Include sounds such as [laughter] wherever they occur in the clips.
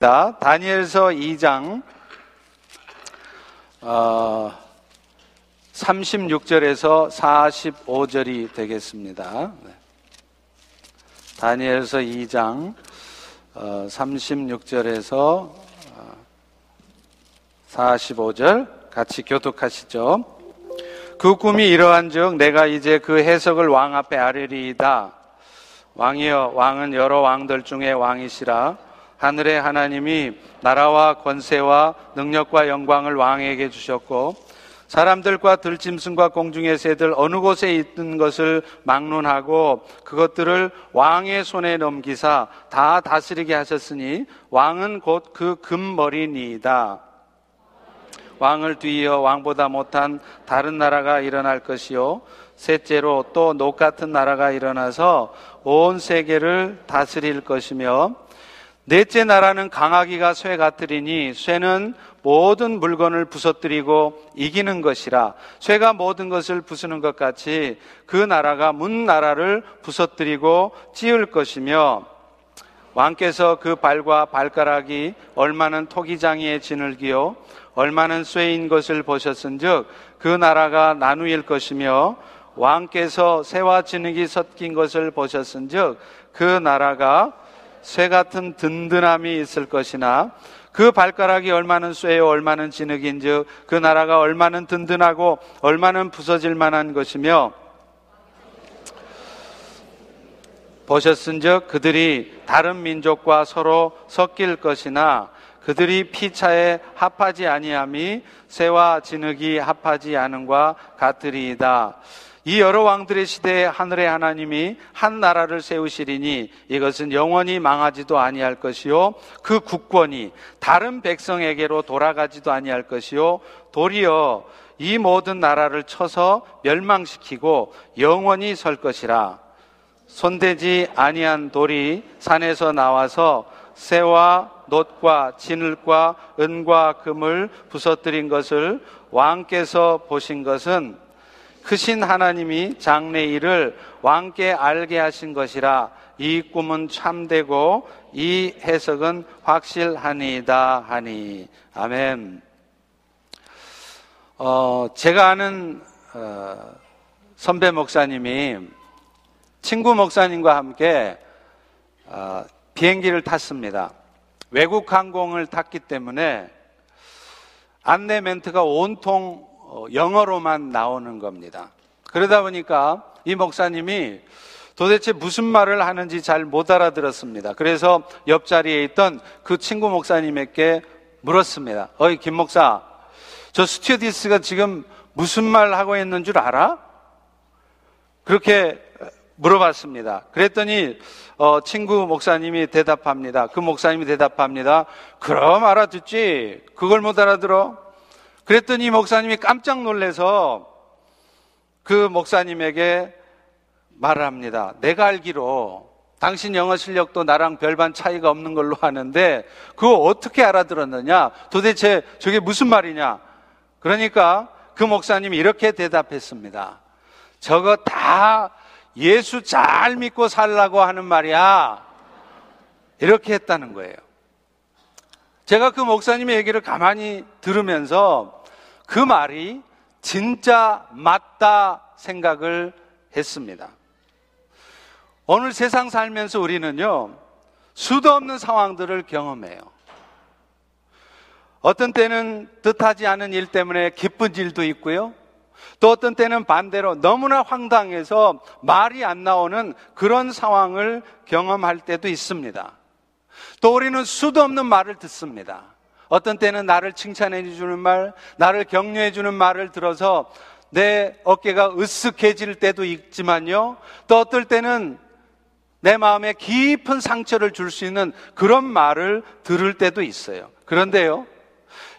다니엘서 2장 어, 36절에서 45절이 되겠습니다. 네. 다니엘서 2장 어, 36절에서 어, 45절 같이 교독하시죠. 그 꿈이 이러한즉 내가 이제 그 해석을 왕 앞에 아뢰리이다. 왕이여 왕은 여러 왕들 중에 왕이시라 하늘의 하나님이 나라와 권세와 능력과 영광을 왕에게 주셨고 사람들과 들짐승과 공중의 새들 어느 곳에 있는 것을 막론하고 그것들을 왕의 손에 넘기사 다 다스리게 하셨으니 왕은 곧 그 금머리니이다. 왕을 뒤이어 왕보다 못한 다른 나라가 일어날 것이요. 셋째로 또 녹 같은 나라가 일어나서 온 세계를 다스릴 것이며 넷째 나라는 강하기가 쇠 같으리니 쇠는 모든 물건을 부서뜨리고 이기는 것이라. 쇠가 모든 것을 부수는 것 같이 그 나라가 문 나라를 부서뜨리고 찌을 것이며 왕께서 그 발과 발가락이 얼마는 토기장이의 지늘기요 얼마는 쇠인 것을 보셨은즉 그 나라가 나누일 것이며 왕께서 새와 진흙이 섞인 것을 보셨은즉 그 나라가 쇠 같은 든든함이 있을 것이나 그 발가락이 얼마는 쇠요 얼마는 진흙인즉 그 나라가 얼마는 든든하고 얼마는 부서질 만한 것이며 보셨은즉 그들이 다른 민족과 서로 섞일 것이나 그들이 피차에 합하지 아니함이 새와 진흙이 합하지 않은과 같으리이다. 이 여러 왕들의 시대에 하늘의 하나님이 한 나라를 세우시리니 이것은 영원히 망하지도 아니할 것이요 그 국권이 다른 백성에게로 돌아가지도 아니할 것이요 도리어 이 모든 나라를 쳐서 멸망시키고 영원히 설 것이라. 손대지 아니한 돌이 산에서 나와서 새와 놋과 진흙과 은과 금을 부서뜨린 것을 왕께서 보신 것은 크신 하나님이 장래 일을 왕께 알게 하신 것이라 이 꿈은 참되고 이 해석은 확실하니이다 하니 아멘. 어, 제가 아는 어, 선배 목사님이 친구 목사님과 함께 어, 비행기를 탔습니다. 외국 항공을 탔기 때문에 안내 멘트가 온통 어, 영어로만 나오는 겁니다. 그러다 보니까 이 목사님이 도대체 무슨 말을 하는지 잘 못 알아들었습니다. 그래서 옆자리에 있던 그 친구 목사님에게 물었습니다. 어이, 김 목사, 저 스튜어디스가 지금 무슨 말 하고 있는 줄 알아? 그렇게 물어봤습니다. 그랬더니 어, 친구 목사님이 대답합니다. 그 목사님이 대답합니다. 그럼 알아듣지. 그걸 못 알아들어? 그랬더니 목사님이 깜짝 놀래서 그 목사님에게 말을 합니다. 내가 알기로 당신 영어 실력도 나랑 별반 차이가 없는 걸로 아는데 그거 어떻게 알아들었느냐? 도대체 저게 무슨 말이냐? 그러니까 그 목사님이 이렇게 대답했습니다. 저거 다 예수 잘 믿고 살라고 하는 말이야. 이렇게 했다는 거예요. 제가 그 목사님의 얘기를 가만히 들으면서 그 말이 진짜 맞다 생각을 했습니다. 오늘 세상 살면서 우리는요, 수도 없는 상황들을 경험해요. 어떤 때는 뜻하지 않은 일 때문에 기쁜 일도 있고요. 또 어떤 때는 반대로 너무나 황당해서 말이 안 나오는 그런 상황을 경험할 때도 있습니다. 또 우리는 수도 없는 말을 듣습니다. 어떤 때는 나를 칭찬해 주는 말, 나를 격려해 주는 말을 들어서 내 어깨가 으쓱해질 때도 있지만요. 또 어떨 때는 내 마음에 깊은 상처를 줄 수 있는 그런 말을 들을 때도 있어요. 그런데요.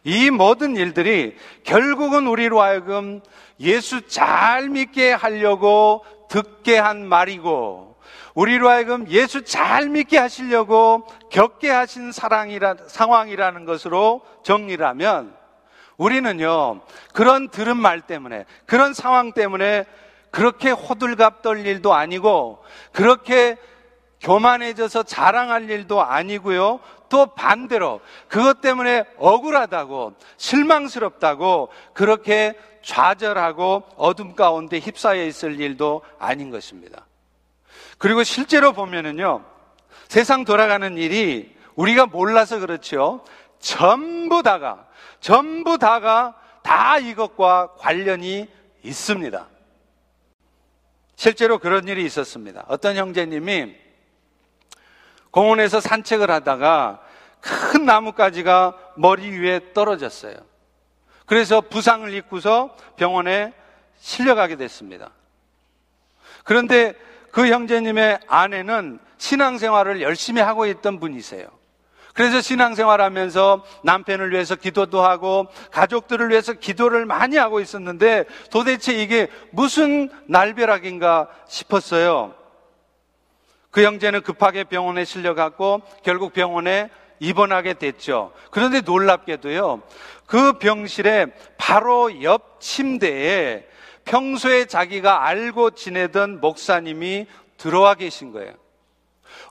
이 모든 일들이 결국은 우리로 하여금 예수 잘 믿게 하려고 듣게 한 말이고 우리로 하여금 예수 잘 믿게 하시려고 겪게 하신 사랑이라, 상황이라는 것으로 정리를 하면 우리는요, 그런 들은 말 때문에, 그런 상황 때문에 그렇게 호들갑 떨 일도 아니고, 그렇게 교만해져서 자랑할 일도 아니고요, 또 반대로 그것 때문에 억울하다고 실망스럽다고 그렇게 좌절하고 어둠 가운데 휩싸여 있을 일도 아닌 것입니다. 그리고 실제로 보면은요, 세상 돌아가는 일이 우리가 몰라서 그렇죠. 전부 다가, 전부 다가 다 이것과 관련이 있습니다. 실제로 그런 일이 있었습니다. 어떤 형제님이 공원에서 산책을 하다가 큰 나뭇가지가 머리 위에 떨어졌어요. 그래서 부상을 입고서 병원에 실려가게 됐습니다. 그런데 그 형제님의 아내는 신앙생활을 열심히 하고 있던 분이세요. 그래서 신앙생활 하면서 남편을 위해서 기도도 하고 가족들을 위해서 기도를 많이 하고 있었는데 도대체 이게 무슨 날벼락인가 싶었어요. 그 형제는 급하게 병원에 실려갔고 결국 병원에 입원하게 됐죠. 그런데 놀랍게도요, 그 병실에 바로 옆 침대에 평소에 자기가 알고 지내던 목사님이 들어와 계신 거예요.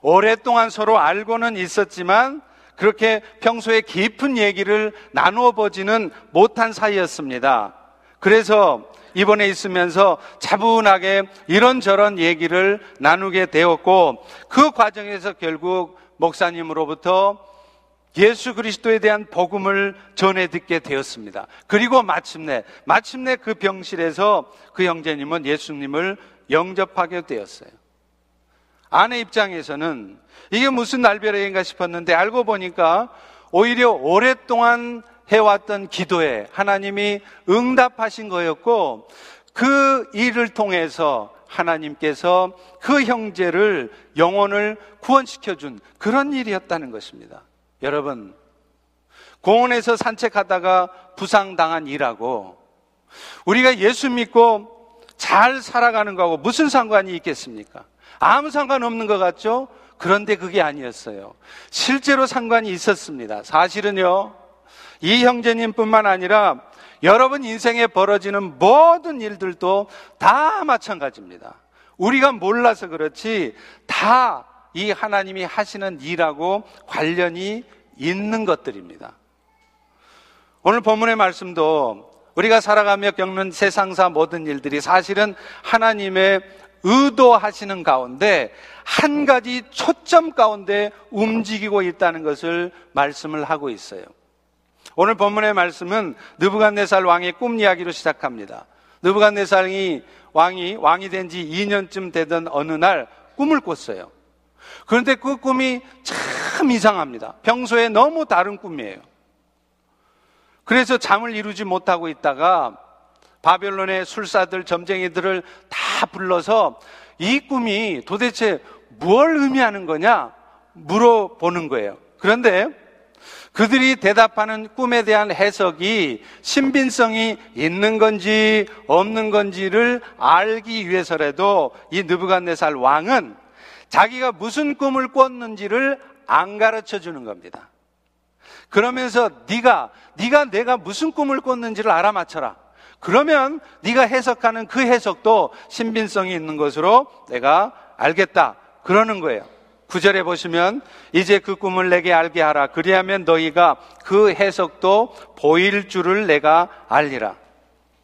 오랫동안 서로 알고는 있었지만 그렇게 평소에 깊은 얘기를 나누어 보지는 못한 사이였습니다. 그래서 이번에 있으면서 차분하게 이런저런 얘기를 나누게 되었고 그 과정에서 결국 목사님으로부터 예수 그리스도에 대한 복음을 전해 듣게 되었습니다. 그리고 마침내, 마침내 그 병실에서 그 형제님은 예수님을 영접하게 되었어요. 아내 입장에서는 이게 무슨 날벼락인가 싶었는데 알고 보니까 오히려 오랫동안 해왔던 기도에 하나님이 응답하신 거였고 그 일을 통해서 하나님께서 그 형제를 영혼을 구원시켜준 그런 일이었다는 것입니다. 여러분, 공원에서 산책하다가 부상당한 일하고 우리가 예수 믿고 잘 살아가는 거하고 무슨 상관이 있겠습니까? 아무 상관없는 것 같죠? 그런데 그게 아니었어요. 실제로 상관이 있었습니다. 사실은요, 이 형제님뿐만 아니라 여러분 인생에 벌어지는 모든 일들도 다 마찬가지입니다. 우리가 몰라서 그렇지 다 이 하나님이 하시는 일하고 관련이 있는 것들입니다. 오늘 본문의 말씀도 우리가 살아가며 겪는 세상사 모든 일들이 사실은 하나님의 의도하시는 가운데 한 가지 초점 가운데 움직이고 있다는 것을 말씀을 하고 있어요. 오늘 본문의 말씀은 느부갓네살 왕의 꿈 이야기로 시작합니다. 느부갓네살이 왕이 왕이 된 지 2년쯤 되던 어느 날 꿈을 꿨어요. 그런데 그 꿈이 참 이상합니다. 평소에 너무 다른 꿈이에요. 그래서 잠을 이루지 못하고 있다가 바벨론의 술사들, 점쟁이들을 다 불러서 이 꿈이 도대체 뭘 의미하는 거냐 물어보는 거예요. 그런데 그들이 대답하는 꿈에 대한 해석이 신빙성이 있는 건지 없는 건지를 알기 위해서라도 이 느부갓네살 왕은 자기가 무슨 꿈을 꿨는지를 안 가르쳐 주는 겁니다. 그러면서 네가 네가 내가 무슨 꿈을 꿨는지를 알아맞혀라. 그러면 네가 해석하는 그 해석도 신빙성이 있는 것으로 내가 알겠다. 그러는 거예요. 구절에 보시면 이제 그 꿈을 내게 알게 하라. 그리하면 너희가 그 해석도 보일 줄을 내가 알리라.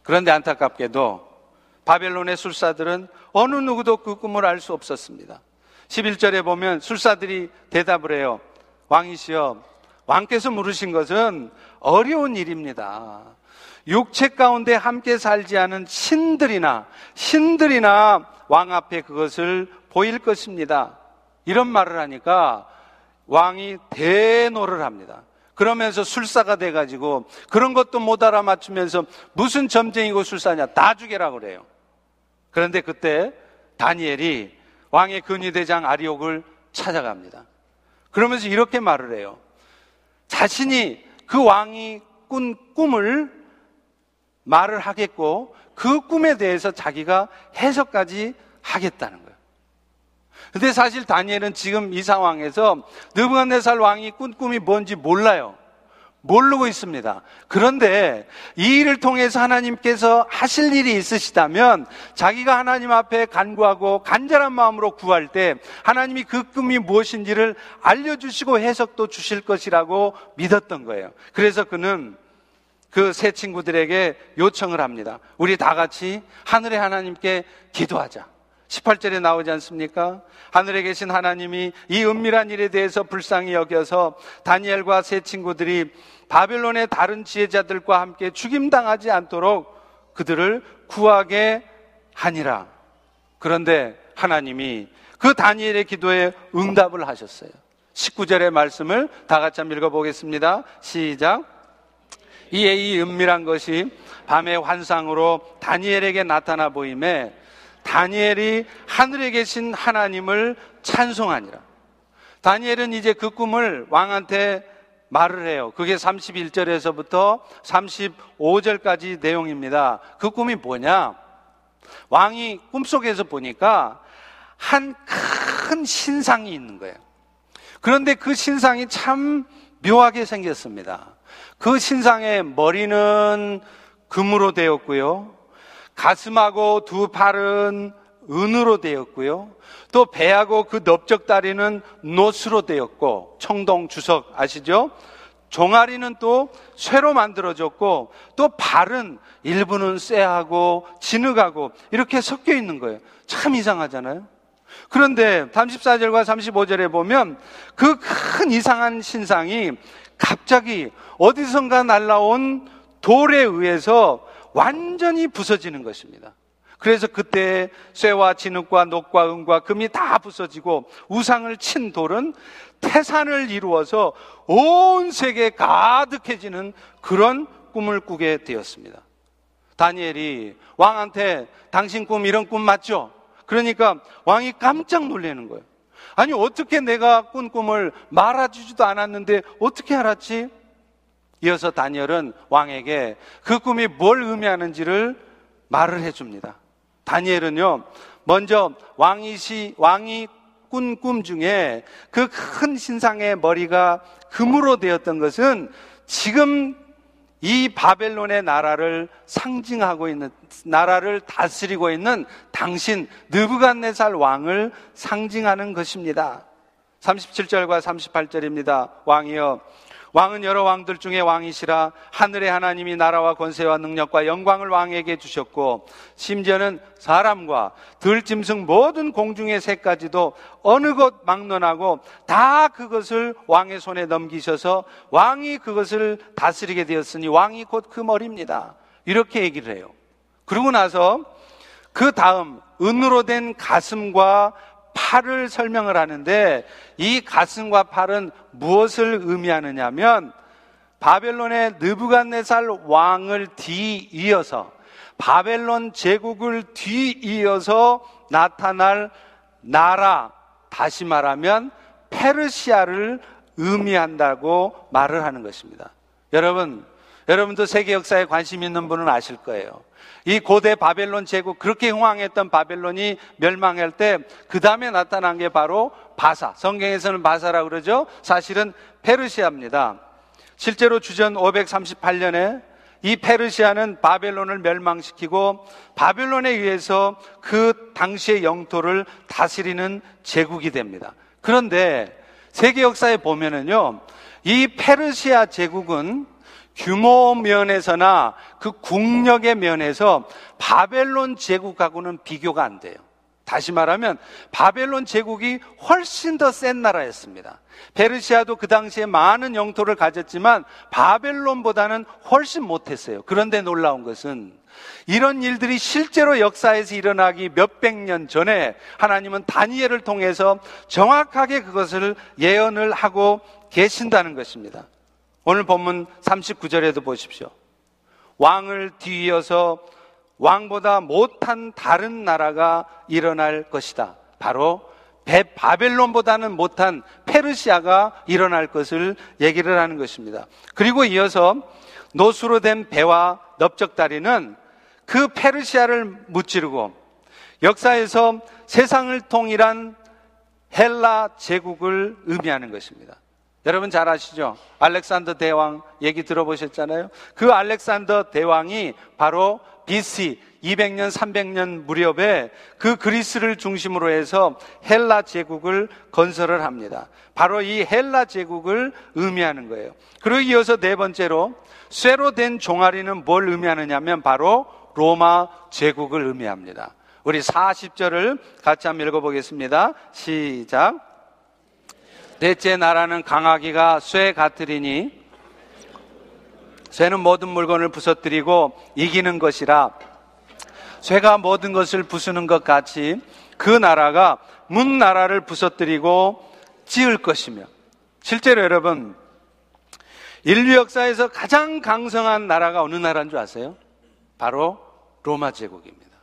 그런데 안타깝게도 바벨론의 술사들은 어느 누구도 그 꿈을 알 수 없었습니다. 11절에 보면 술사들이 대답을 해요. 왕이시여, 왕께서 물으신 것은 어려운 일입니다. 육체 가운데 함께 살지 않은 신들이나 신들이나 왕 앞에 그것을 보일 것입니다. 이런 말을 하니까 왕이 대노를 합니다. 그러면서 술사가 돼가지고 그런 것도 못 알아맞추면서 무슨 점쟁이고 술사냐 다 죽여라 그래요. 그런데 그때 다니엘이 왕의 근위대장 아리옥을 찾아갑니다. 그러면서 이렇게 말을 해요. 자신이 그 왕이 꾼 꿈을 말을 하겠고 그 꿈에 대해서 자기가 해석까지 하겠다는 거예요. 근데 사실 다니엘은 지금 이 상황에서 느부갓네살 왕이 꾼 꿈이 뭔지 몰라요. 모르고 있습니다. 그런데 이 일을 통해서 하나님께서 하실 일이 있으시다면 자기가 하나님 앞에 간구하고 간절한 마음으로 구할 때 하나님이 그 꿈이 무엇인지를 알려주시고 해석도 주실 것이라고 믿었던 거예요. 그래서 그는 그 세 친구들에게 요청을 합니다. 우리 다 같이 하늘의 하나님께 기도하자. 18절에 나오지 않습니까? 하늘에 계신 하나님이 이 은밀한 일에 대해서 불쌍히 여겨서 다니엘과 세 친구들이 바벨론의 다른 지혜자들과 함께 죽임당하지 않도록 그들을 구하게 하니라. 그런데 하나님이 그 다니엘의 기도에 응답을 하셨어요. 19절의 말씀을 다 같이 한번 읽어보겠습니다. 시작. 이에 이 은밀한 것이 밤의 환상으로 다니엘에게 나타나 보임에 다니엘이 하늘에 계신 하나님을 찬송하니라. 다니엘은 이제 그 꿈을 왕한테 말을 해요. 그게 31절에서부터 35절까지 내용입니다. 그 꿈이 뭐냐? 왕이 꿈속에서 보니까 한 큰 신상이 있는 거예요. 그런데 그 신상이 참 묘하게 생겼습니다. 그 신상의 머리는 금으로 되었고요. 가슴하고 두 팔은 은으로 되었고요. 또 배하고 그 넓적다리는 노스로 되었고 청동 주석 아시죠? 종아리는 또 쇠로 만들어졌고 또 발은 일부는 쇠하고 진흙하고 이렇게 섞여 있는 거예요. 참 이상하잖아요. 그런데 34절과 35절에 보면 그 큰 이상한 신상이 갑자기 어디선가 날라온 돌에 의해서 완전히 부서지는 것입니다. 그래서 그때 쇠와 진흙과 녹과 은과 금이 다 부서지고 우상을 친 돌은 태산을 이루어서 온 세계에 가득해지는 그런 꿈을 꾸게 되었습니다. 다니엘이 왕한테 당신 꿈 이런 꿈 맞죠? 그러니까 왕이 깜짝 놀라는 거예요. 아니 어떻게 내가 꾼 꿈을 말아주지도 않았는데 어떻게 알았지? 이어서 다니엘은 왕에게 그 꿈이 뭘 의미하는지를 말을 해줍니다. 다니엘은요, 먼저 왕이시, 왕이 꾼 꿈 중에 그 큰 신상의 머리가 금으로 되었던 것은 지금 이 바벨론의 나라를 상징하고 있는 나라를 다스리고 있는 당신 느부갓네살 왕을 상징하는 것입니다. 37절과 38절입니다. 왕이여 왕은 여러 왕들 중에 왕이시라 하늘의 하나님이 나라와 권세와 능력과 영광을 왕에게 주셨고 심지어는 사람과 들짐승 모든 공중의 새까지도 어느 곳 막론하고 다 그것을 왕의 손에 넘기셔서 왕이 그것을 다스리게 되었으니 왕이 곧 그 머리입니다. 이렇게 얘기를 해요. 그러고 나서 그 다음 은으로 된 가슴과 팔을 설명을 하는데 이 가슴과 팔은 무엇을 의미하느냐면 바벨론의 느부갓네살 왕을 뒤이어서 바벨론 제국을 뒤이어서 나타날 나라 다시 말하면 페르시아를 의미한다고 말을 하는 것입니다. 여러분, 여러분도 세계 역사에 관심 있는 분은 아실 거예요. 이 고대 바벨론 제국 그렇게 흥왕했던 바벨론이 멸망할 때 그 다음에 나타난 게 바로 바사. 성경에서는 바사라 그러죠. 사실은 페르시아입니다. 실제로 주전 538년에 이 페르시아는 바벨론을 멸망시키고 바벨론에 의해서 그 당시의 영토를 다스리는 제국이 됩니다. 그런데 세계 역사에 보면은요, 이 페르시아 제국은 규모 면에서나 그 국력의 면에서 바벨론 제국하고는 비교가 안 돼요. 다시 말하면 바벨론 제국이 훨씬 더 센 나라였습니다. 페르시아도 그 당시에 많은 영토를 가졌지만 바벨론보다는 훨씬 못했어요. 그런데 놀라운 것은 이런 일들이 실제로 역사에서 일어나기 몇백 년 전에 하나님은 다니엘을 통해서 정확하게 그것을 예언을 하고 계신다는 것입니다. 오늘 본문 39절에도 보십시오. 왕을 뒤이어서 왕보다 못한 다른 나라가 일어날 것이다. 바로 바벨론보다는 못한 페르시아가 일어날 것을 얘기를 하는 것입니다. 그리고 이어서 노수로 된 배와 넓적다리는 그 페르시아를 무찌르고 역사에서 세상을 통일한 헬라 제국을 의미하는 것입니다. 여러분 잘 아시죠? 알렉산더 대왕 얘기 들어보셨잖아요. 그 알렉산더 대왕이 바로 BC 200년, 300년 무렵에 그 그리스를 중심으로 해서 헬라 제국을 건설을 합니다. 바로 이 헬라 제국을 의미하는 거예요. 그리고 이어서 네 번째로 쇠로 된 종아리는 뭘 의미하느냐면 바로 로마 제국을 의미합니다. 우리 40절을 같이 한번 읽어보겠습니다. 시작. 넷째 나라는 강하기가 쇠 같으리니 쇠는 모든 물건을 부서뜨리고 이기는 것이라 쇠가 모든 것을 부수는 것 같이 그 나라가 문 나라를 부서뜨리고 지을 것이며 실제로 여러분 인류 역사에서 가장 강성한 나라가 어느 나라인 줄 아세요? 바로 로마 제국입니다.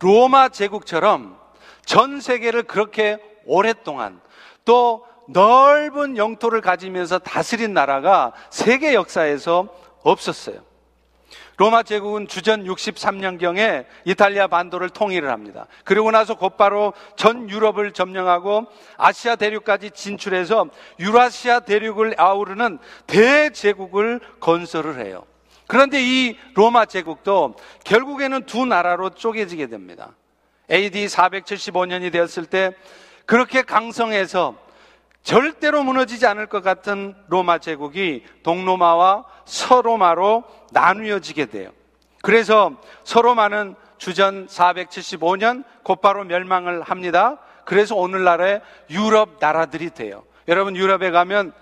로마 제국처럼 전 세계를 그렇게 오랫동안 또 넓은 영토를 가지면서 다스린 나라가 세계 역사에서 없었어요. 로마 제국은 주전 63년경에 이탈리아 반도를 통일을 합니다. 그리고 나서 곧바로 전 유럽을 점령하고 아시아 대륙까지 진출해서 유라시아 대륙을 아우르는 대제국을 건설을 해요. 그런데 이 로마 제국도 결국에는 두 나라로 쪼개지게 됩니다. AD 475년이 되었을 때 그렇게 강성해서 절대로 무너지지 않을 것 같은 로마 제국이 동로마와 서로마로 나누어지게 돼요. 그래서 서로마는 주전 475년 곧바로 멸망을 합니다. 그래서 오늘날의 유럽 나라들이 돼요. 여러분 유럽에 가면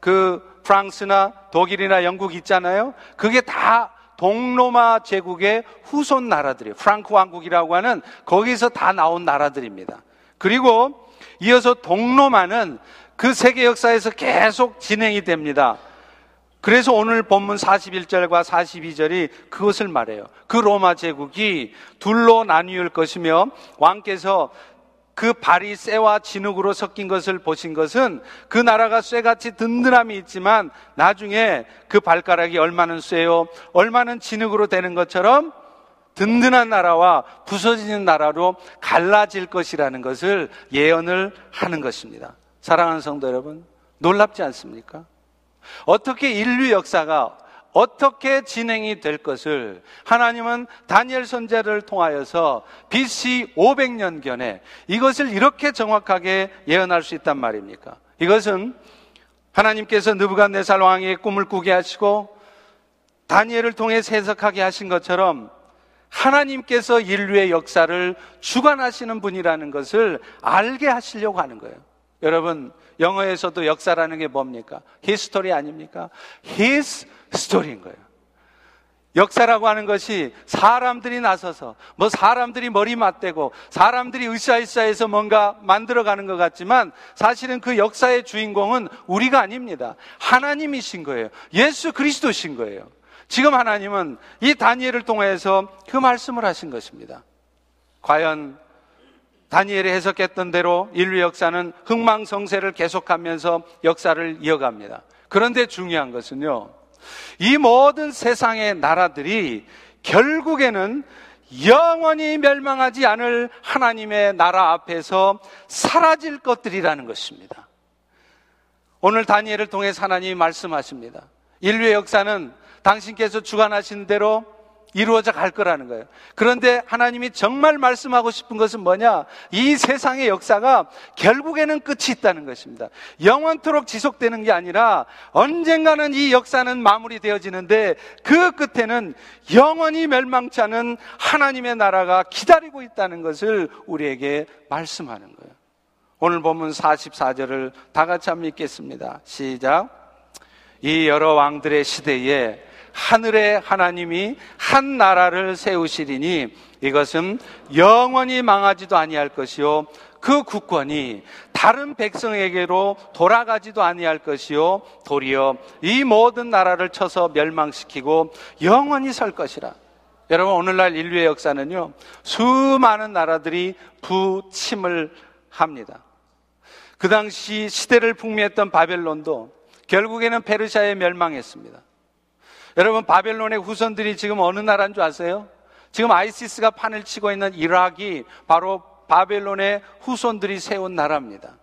그 프랑스나 독일이나 영국 있잖아요. 그게 다 동로마 제국의 후손 나라들이에요. 프랑크 왕국이라고 하는 거기서 다 나온 나라들입니다. 그리고 이어서 동로마는 그 세계 역사에서 계속 진행이 됩니다. 그래서 오늘 본문 41절과 42절이 그것을 말해요. 그 로마 제국이 둘로 나뉘을 것이며 왕께서 그 발이 쇠와 진흙으로 섞인 것을 보신 것은 그 나라가 쇠같이 든든함이 있지만 나중에 그 발가락이 얼마는 쇠요, 얼마는 진흙으로 되는 것처럼 든든한 나라와 부서지는 나라로 갈라질 것이라는 것을 예언을 하는 것입니다. 사랑하는 성도 여러분, 놀랍지 않습니까? 어떻게 인류 역사가 어떻게 진행이 될 것을 하나님은 다니엘 선제를 통하여서 BC 500년견에 이것을 이렇게 정확하게 예언할 수 있단 말입니까? 이것은 하나님께서 느부갓네살 왕의 꿈을 꾸게 하시고 다니엘을 통해 해석하게 하신 것처럼 하나님께서 인류의 역사를 주관하시는 분이라는 것을 알게 하시려고 하는 거예요. 여러분, 영어에서도 역사라는 게 뭡니까? history 아닙니까? his story인 거예요. 역사라고 하는 것이 사람들이 나서서 뭐 사람들이 머리 맞대고 사람들이 으쌰으쌰해서 뭔가 만들어가는 것 같지만 사실은 그 역사의 주인공은 우리가 아닙니다. 하나님이신 거예요. 예수 그리스도신 거예요. 지금 하나님은 이 다니엘을 통해서 그 말씀을 하신 것입니다. 과연 다니엘이 해석했던 대로 인류 역사는 흥망성쇠를 계속하면서 역사를 이어갑니다. 그런데 중요한 것은요, 이 모든 세상의 나라들이 결국에는 영원히 멸망하지 않을 하나님의 나라 앞에서 사라질 것들이라는 것입니다. 오늘 다니엘을 통해 하나님이 말씀하십니다. 인류의 역사는 당신께서 주관하신 대로 이루어져 갈 거라는 거예요. 그런데 하나님이 정말 말씀하고 싶은 것은 뭐냐? 이 세상의 역사가 결국에는 끝이 있다는 것입니다. 영원토록 지속되는 게 아니라 언젠가는 이 역사는 마무리되어지는데 그 끝에는 영원히 멸망치 않은 하나님의 나라가 기다리고 있다는 것을 우리에게 말씀하는 거예요. 오늘 보면 44절을 다 같이 한번 읽겠습니다. 시작. 이 여러 왕들의 시대에 하늘의 하나님이 한 나라를 세우시리니 이것은 영원히 망하지도 아니할 것이요 그 국권이 다른 백성에게로 돌아가지도 아니할 것이요 도리어 이 모든 나라를 쳐서 멸망시키고 영원히 설 것이라. 여러분 오늘날 인류의 역사는요 수많은 나라들이 부침을 합니다. 그 당시 시대를 풍미했던 바벨론도 결국에는 페르시아에 멸망했습니다. 여러분 바벨론의 후손들이 지금 어느 나라인 줄 아세요? 지금 아이시스가 판을 치고 있는 이락이 바로 바벨론의 후손들이 세운 나라입니다.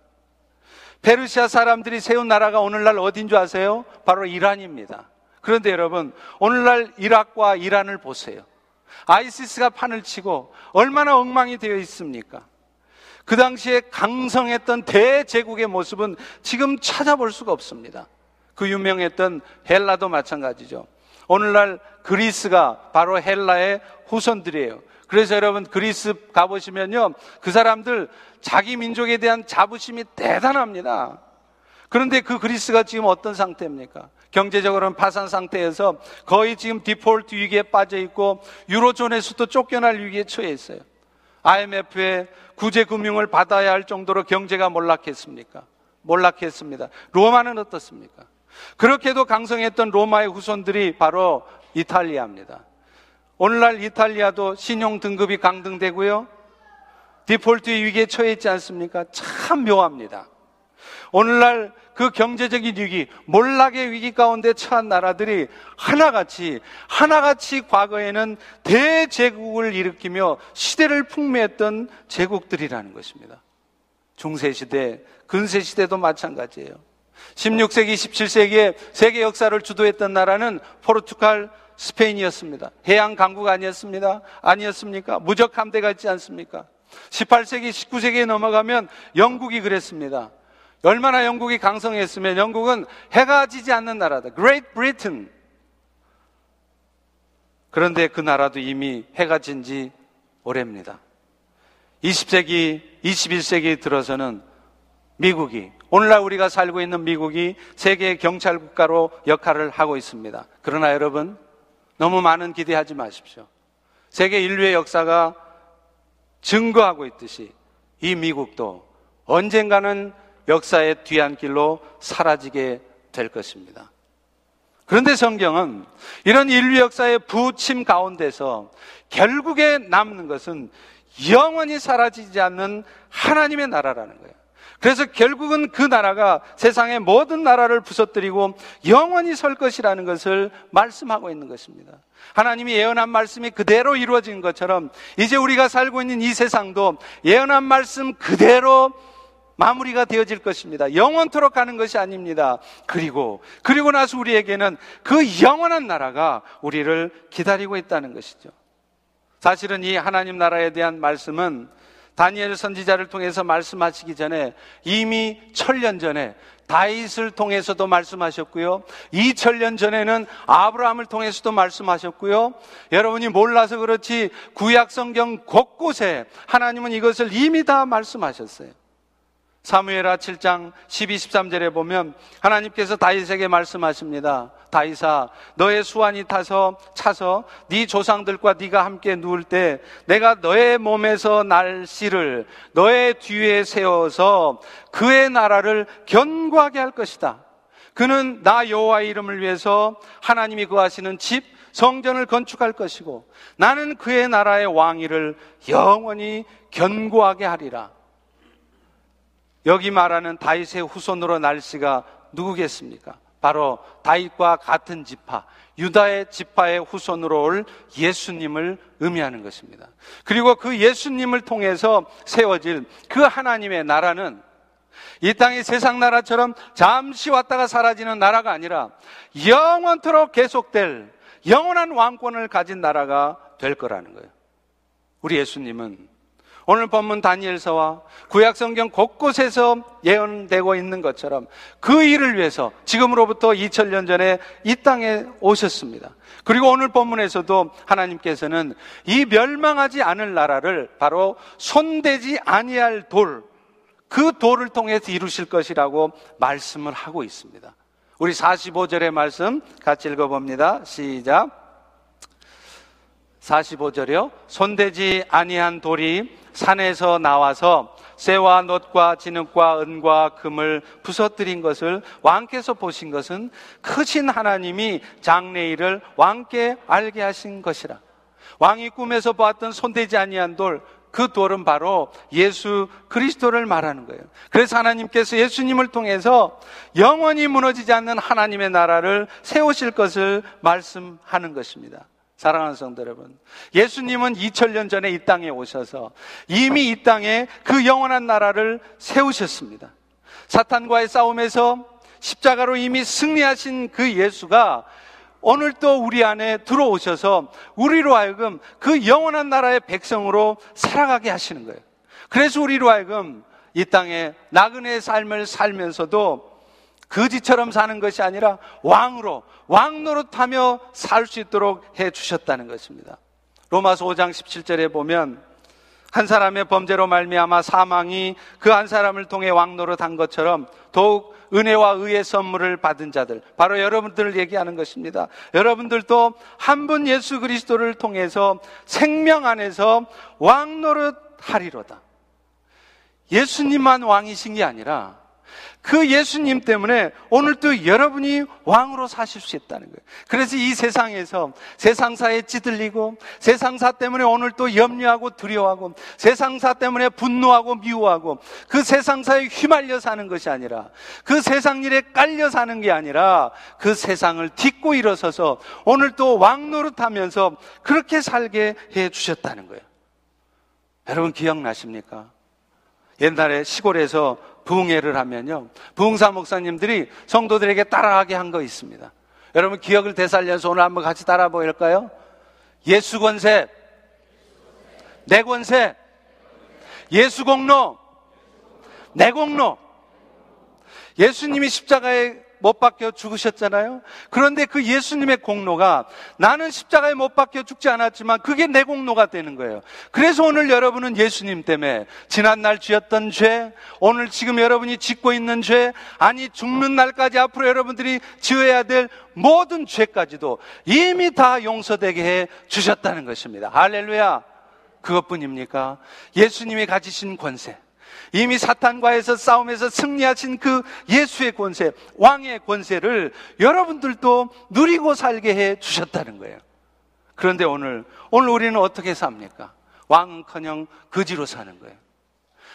페르시아 사람들이 세운 나라가 오늘날 어딘 줄 아세요? 바로 이란입니다. 그런데 여러분, 오늘날 이락과 이란을 보세요. 아이시스가 판을 치고 얼마나 엉망이 되어 있습니까? 그 당시에 강성했던 대제국의 모습은 지금 찾아볼 수가 없습니다. 그 유명했던 헬라도 마찬가지죠. 오늘날 그리스가 바로 헬라의 후손들이에요. 그래서 여러분 그리스 가보시면요. 그 사람들 자기 민족에 대한 자부심이 대단합니다. 그런데 그 그리스가 지금 어떤 상태입니까? 경제적으로는 파산 상태에서 거의 지금 디폴트 위기에 빠져 있고 유로존에서도 쫓겨날 위기에 처해 있어요. IMF의 구제 금융을 받아야 할 정도로 경제가 몰락했습니까? 몰락했습니다. 로마는 어떻습니까? 그렇게도 강성했던 로마의 후손들이 바로 이탈리아입니다. 오늘날 이탈리아도 신용 등급이 강등되고요. 디폴트 위기에 처해 있지 않습니까? 참 묘합니다. 오늘날 그 경제적인 위기, 몰락의 위기 가운데 처한 나라들이 하나같이, 하나같이 과거에는 대제국을 일으키며 시대를 풍미했던 제국들이라는 것입니다. 중세시대, 근세시대도 마찬가지예요. 16세기, 17세기에 세계 역사를 주도했던 나라는 포르투갈, 스페인이었습니다. 해양 강국 아니었습니다. 아니었습니까? 무적 함대가 있지 않습니까? 18세기, 19세기에 넘어가면 영국이 그랬습니다. 얼마나 영국이 강성했으면 영국은 해가 지지 않는 나라다. Great Britain. 그런데 그 나라도 이미 해가 진 지 오래입니다. 20세기, 21세기 들어서는 미국이, 오늘날 우리가 살고 있는 미국이 세계 경찰 국가로 역할을 하고 있습니다. 그러나 여러분, 너무 많은 기대하지 마십시오. 세계 인류의 역사가 증거하고 있듯이 이 미국도 언젠가는 역사의 뒤안길로 사라지게 될 것입니다. 그런데 성경은 이런 인류 역사의 부침 가운데서 결국에 남는 것은 영원히 사라지지 않는 하나님의 나라라는 거예요. 그래서 결국은 그 나라가 세상의 모든 나라를 부서뜨리고 영원히 설 것이라는 것을 말씀하고 있는 것입니다. 하나님이 예언한 말씀이 그대로 이루어진 것처럼 이제 우리가 살고 있는 이 세상도 예언한 말씀 그대로 마무리가 되어질 것입니다. 영원토록 가는 것이 아닙니다. 그리고, 그리고 나서 우리에게는 그 영원한 나라가 우리를 기다리고 있다는 것이죠. 사실은 이 하나님 나라에 대한 말씀은 다니엘 선지자를 통해서 말씀하시기 전에 이미 천년 전에 다윗을 통해서도 말씀하셨고요. 2천년 전에는 아브라함을 통해서도 말씀하셨고요. 여러분이 몰라서 그렇지 구약 성경 곳곳에 하나님은 이것을 이미 다 말씀하셨어요. 사무엘하 7장 12, 13절에 보면 하나님께서 다윗에게 말씀하십니다. 다윗아, 너의 수완이 타서 차서 네 조상들과 네가 함께 누울 때 내가 너의 몸에서 날 씨를 너의 뒤에 세워서 그의 나라를 견고하게 할 것이다. 그는 나 여호와의 이름을 위해서 하나님이 거하시는 집 성전을 건축할 것이고 나는 그의 나라의 왕위를 영원히 견고하게 하리라. 여기 말하는 다윗의 후손으로 날씨가 누구겠습니까? 바로 다윗과 같은 지파, 유다의 지파의 후손으로 올 예수님을 의미하는 것입니다. 그리고 그 예수님을 통해서 세워질 그 하나님의 나라는 이 땅의 세상 나라처럼 잠시 왔다가 사라지는 나라가 아니라 영원토록 계속될 영원한 왕권을 가진 나라가 될 거라는 거예요. 우리 예수님은 오늘 본문 다니엘서와 구약 성경 곳곳에서 예언되고 있는 것처럼 그 일을 위해서 지금으로부터 2000년 전에 이 땅에 오셨습니다. 그리고 오늘 본문에서도 하나님께서는 이 멸망하지 않을 나라를 바로 손대지 아니할 돌, 그 돌을 통해서 이루실 것이라고 말씀을 하고 있습니다. 우리 45절의 말씀 같이 읽어봅니다. 시작. 45절이요. 손대지 아니한 돌이 산에서 나와서 쇠와 놋과 진흙과 은과 금을 부서뜨린 것을 왕께서 보신 것은 크신 하나님이 장래일을 왕께 알게 하신 것이라. 왕이 꿈에서 보았던 손대지 아니한 돌, 그 돌은 바로 예수 그리스도를 말하는 거예요. 그래서 하나님께서 예수님을 통해서 영원히 무너지지 않는 하나님의 나라를 세우실 것을 말씀하는 것입니다. 사랑하는 성도 여러분. 예수님은 2000년 전에 이 땅에 오셔서 이미 이 땅에 그 영원한 나라를 세우셨습니다. 사탄과의 싸움에서 십자가로 이미 승리하신 그 예수가 오늘 또 우리 안에 들어오셔서 우리로 하여금 그 영원한 나라의 백성으로 살아가게 하시는 거예요. 그래서 우리로 하여금 이 땅에 나그네의 삶을 살면서도 거지처럼 사는 것이 아니라 왕으로 왕 노릇하며 살 수 있도록 해 주셨다는 것입니다. 로마서 5장 17절에 보면 한 사람의 범죄로 말미암아 사망이 그 한 사람을 통해 왕 노릇한 것처럼 더욱 은혜와 의의 선물을 받은 자들 바로 여러분들을 얘기하는 것입니다. 여러분들도 한 분 예수 그리스도를 통해서 생명 안에서 왕 노릇 하리로다. 예수님만 왕이신 게 아니라 그 예수님 때문에 오늘 또 여러분이 왕으로 사실 수 있다는 거예요. 그래서 이 세상에서 세상사에 찌들리고 세상사 때문에 오늘 또 염려하고 두려워하고 세상사 때문에 분노하고 미워하고 그 세상사에 휘말려 사는 것이 아니라 그 세상 일에 깔려 사는 게 아니라 그 세상을 딛고 일어서서 오늘 또 왕노릇하면서 그렇게 살게 해 주셨다는 거예요. 여러분 기억나십니까? 옛날에 시골에서 부흥회를 하면요. 부흥사 목사님들이 성도들에게 따라하게 한 거 있습니다. 여러분 기억을 되살려서 오늘 한번 같이 따라 보일까요? 예수 권세, 내 권세, 예수 공로, 내 공로. 예수님이 십자가에 못 박혀 죽으셨잖아요. 그런데 그 예수님의 공로가 나는 십자가에 못 박혀 죽지 않았지만 그게 내 공로가 되는 거예요. 그래서 오늘 여러분은 예수님 때문에 지난날 지었던 죄, 오늘 지금 여러분이 짓고 있는 죄, 아니 죽는 날까지 앞으로 여러분들이 지어야 될 모든 죄까지도 이미 다 용서되게 해 주셨다는 것입니다. 할렐루야. 그것뿐입니까? 예수님이 가지신 권세. 이미 사탄과에서 싸움에서 승리하신 그 예수의 권세, 왕의 권세를 여러분들도 누리고 살게 해 주셨다는 거예요. 그런데 오늘, 오늘 우리는 어떻게 삽니까? 왕은 커녕 거지로 사는 거예요.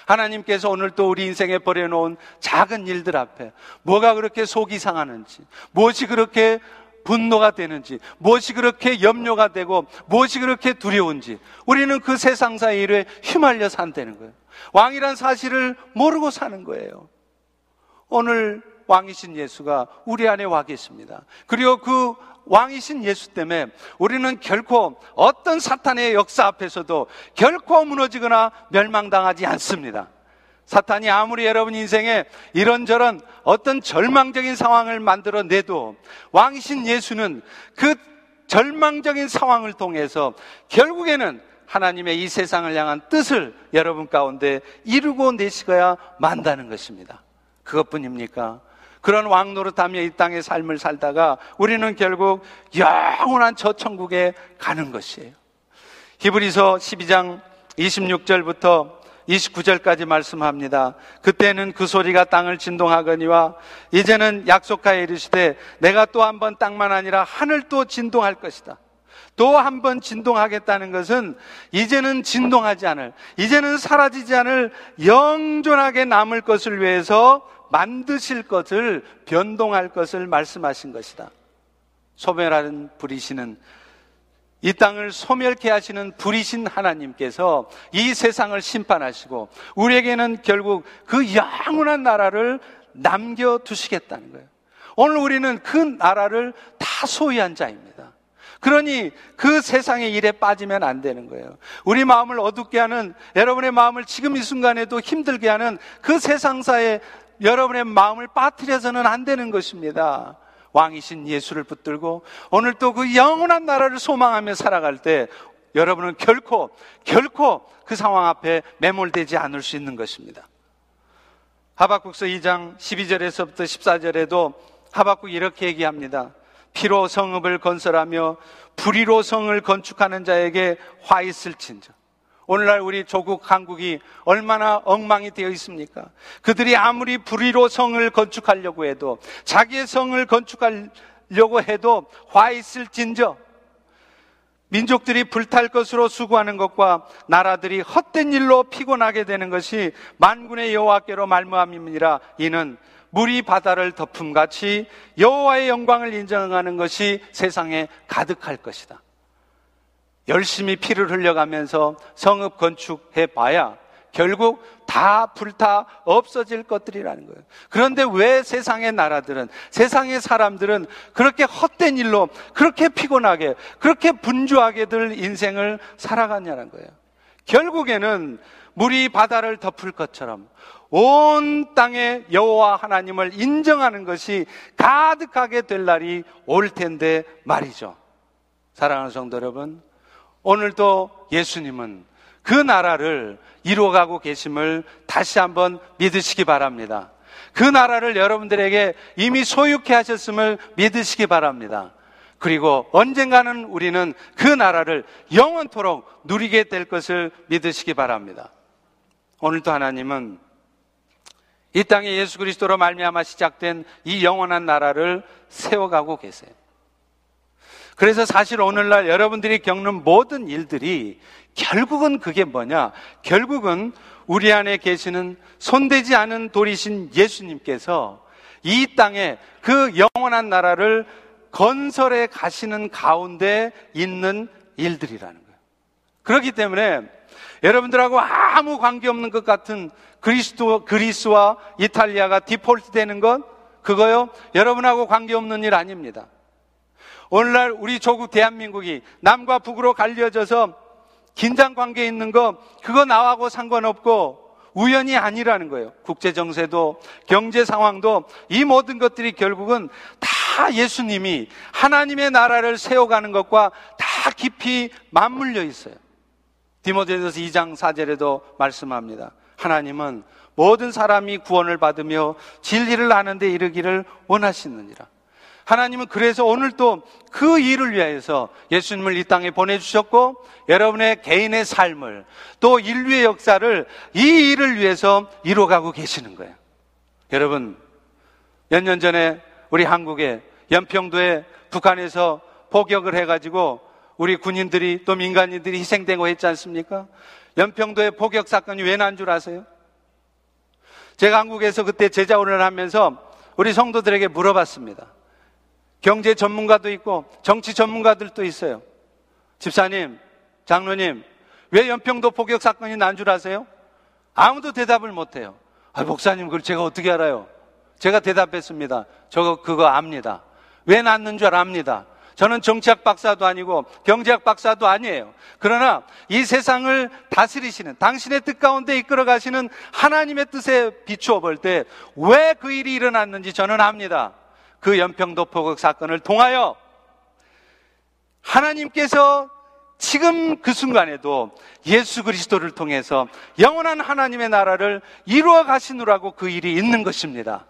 하나님께서 오늘 또 우리 인생에 버려놓은 작은 일들 앞에 뭐가 그렇게 속이 상하는지, 무엇이 그렇게 분노가 되는지, 무엇이 그렇게 염려가 되고, 무엇이 그렇게 두려운지, 우리는 그 세상사의 일에 휘말려 산다는 거예요. 왕이란 사실을 모르고 사는 거예요. 오늘 왕이신 예수가 우리 안에 와 계십니다. 그리고 그 왕이신 예수 때문에 우리는 결코 어떤 사탄의 역사 앞에서도 결코 무너지거나 멸망당하지 않습니다. 사탄이 아무리 여러분 인생에 이런저런 어떤 절망적인 상황을 만들어내도 왕이신 예수는 그 절망적인 상황을 통해서 결국에는 하나님의 이 세상을 향한 뜻을 여러분 가운데 이루고 내시어야 만다는 것입니다. 그것뿐입니까? 그런 왕 노릇하며 이 땅의 삶을 살다가 우리는 결국 영원한 저 천국에 가는 것이에요. 히브리서 12장 26절부터 29절까지 말씀합니다. 그때는 그 소리가 땅을 진동하거니와 이제는 약속하여 이르시되 내가 또 한 번 땅만 아니라 하늘 또 진동할 것이다. 또 한 번 진동하겠다는 것은 이제는 진동하지 않을, 이제는 사라지지 않을 영존하게 남을 것을 위해서 만드실 것을 변동할 것을 말씀하신 것이다. 소멸하는 불이시는 이 땅을 소멸케 하시는 불이신 하나님께서 이 세상을 심판하시고 우리에게는 결국 그 영원한 나라를 남겨두시겠다는 거예요. 오늘 우리는 그 나라를 다 소유한 자입니다. 그러니 그 세상의 일에 빠지면 안 되는 거예요. 우리 마음을 어둡게 하는 여러분의 마음을 지금 이 순간에도 힘들게 하는 그 세상사에 여러분의 마음을 빠뜨려서는 안 되는 것입니다. 왕이신 예수를 붙들고 오늘 또 그 영원한 나라를 소망하며 살아갈 때 여러분은 결코 결코 그 상황 앞에 매몰되지 않을 수 있는 것입니다. 하박국서 2장 12절에서부터 14절에도 하박국 이렇게 얘기합니다. 피로 성읍을 건설하며 불의로 성을 건축하는 자에게 화 있을 진저. 오늘날 우리 조국 한국이 얼마나 엉망이 되어 있습니까? 그들이 아무리 불의로 성을 건축하려고 해도 자기의 성을 건축하려고 해도 화 있을 진저. 민족들이 불탈 것으로 수고하는 것과 나라들이 헛된 일로 피곤하게 되는 것이 만군의 여호와께로 말무함이니라 이는 물이 바다를 덮음 같이 여호와의 영광을 인정하는 것이 세상에 가득할 것이다. 열심히 피를 흘려가면서 성읍 건축해 봐야 결국 다 불타 없어질 것들이라는 거예요. 그런데 왜 세상의 나라들은, 세상의 사람들은 그렇게 헛된 일로, 그렇게 피곤하게, 그렇게 분주하게들 인생을 살아가냐는 거예요. 결국에는 물이 바다를 덮을 것처럼 온 땅에 여호와 하나님을 인정하는 것이 가득하게 될 날이 올 텐데 말이죠. 사랑하는 성도 여러분, 오늘도 예수님은 그 나라를 이루어가고 계심을 다시 한번 믿으시기 바랍니다. 그 나라를 여러분들에게 이미 소유케 하셨음을 믿으시기 바랍니다. 그리고 언젠가는 우리는 그 나라를 영원토록 누리게 될 것을 믿으시기 바랍니다. 오늘도 하나님은 이 땅에 예수 그리스도로 말미암아 시작된 이 영원한 나라를 세워가고 계세요. 그래서 사실 오늘날 여러분들이 겪는 모든 일들이 결국은 그게 뭐냐? 결국은 우리 안에 계시는 손대지 않은 돌이신 예수님께서 이 땅에 그 영원한 나라를 건설해 가시는 가운데 있는 일들이라는 거예요. 그렇기 때문에 여러분들하고 아무 관계없는 것 같은 그리스도, 그리스와 이탈리아가 디폴트 되는 것, 그거요, 여러분하고 관계없는 일 아닙니다. 오늘날 우리 조국 대한민국이 남과 북으로 갈려져서 긴장 관계에 있는 거, 그거 나하고 상관없고 우연이 아니라는 거예요. 국제 정세도 경제 상황도 이 모든 것들이 결국은 다 예수님이 하나님의 나라를 세워가는 것과 다 깊이 맞물려 있어요. 디모데전서 2장 4절에도 말씀합니다. 하나님은 모든 사람이 구원을 받으며 진리를 아는데 이르기를 원하시느니라. 하나님은 그래서 오늘 또그 일을 위해서 예수님을 이 땅에 보내주셨고 여러분의 개인의 삶을 또 인류의 역사를 이 일을 위해서 이루어가고 계시는 거예요. 여러분, 몇 년 전에 우리 한국에 연평도에 북한에서 포격을 해가지고 우리 군인들이 또 민간인들이 희생되고 했지 않습니까? 연평도의 포격 사건이 왜 난 줄 아세요? 제가 한국에서 그때 제자훈련을 하면서 우리 성도들에게 물어봤습니다. 경제 전문가도 있고 정치 전문가들도 있어요. 집사님, 장로님, 왜 연평도 포격 사건이 난 줄 아세요? 아무도 대답을 못 해요. 아, 목사님, 그걸 제가 어떻게 알아요? 제가 대답했습니다. 저거, 그거 압니다. 왜 났는 줄 압니다. 저는 정치학 박사도 아니고 경제학 박사도 아니에요. 그러나 이 세상을 다스리시는 당신의 뜻 가운데 이끌어 가시는 하나님의 뜻에 비추어 볼 때 왜 그 일이 일어났는지 저는 압니다. 그 연평도 포격 사건을 통하여 하나님께서 지금 그 순간에도 예수 그리스도를 통해서 영원한 하나님의 나라를 이루어 가시느라고 그 일이 있는 것입니다.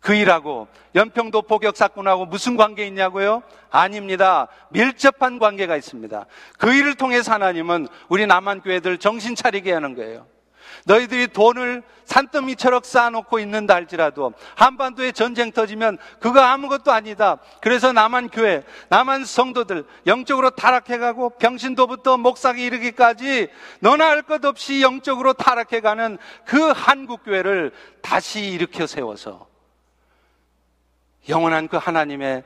그 일하고 연평도 포격 사건하고 무슨 관계 있냐고요? 아닙니다. 밀접한 관계가 있습니다. 그 일을 통해서 하나님은 우리 남한 교회들 정신 차리게 하는 거예요. 너희들이 돈을 산더미처럼 쌓아놓고 있는다 할지라도 한반도에 전쟁 터지면 그거 아무것도 아니다. 그래서 남한 교회, 남한 성도들 영적으로 타락해가고 병신도부터 목사기 이르기까지 너나 할 것 없이 영적으로 타락해가는 그 한국 교회를 다시 일으켜 세워서 영원한 그 하나님의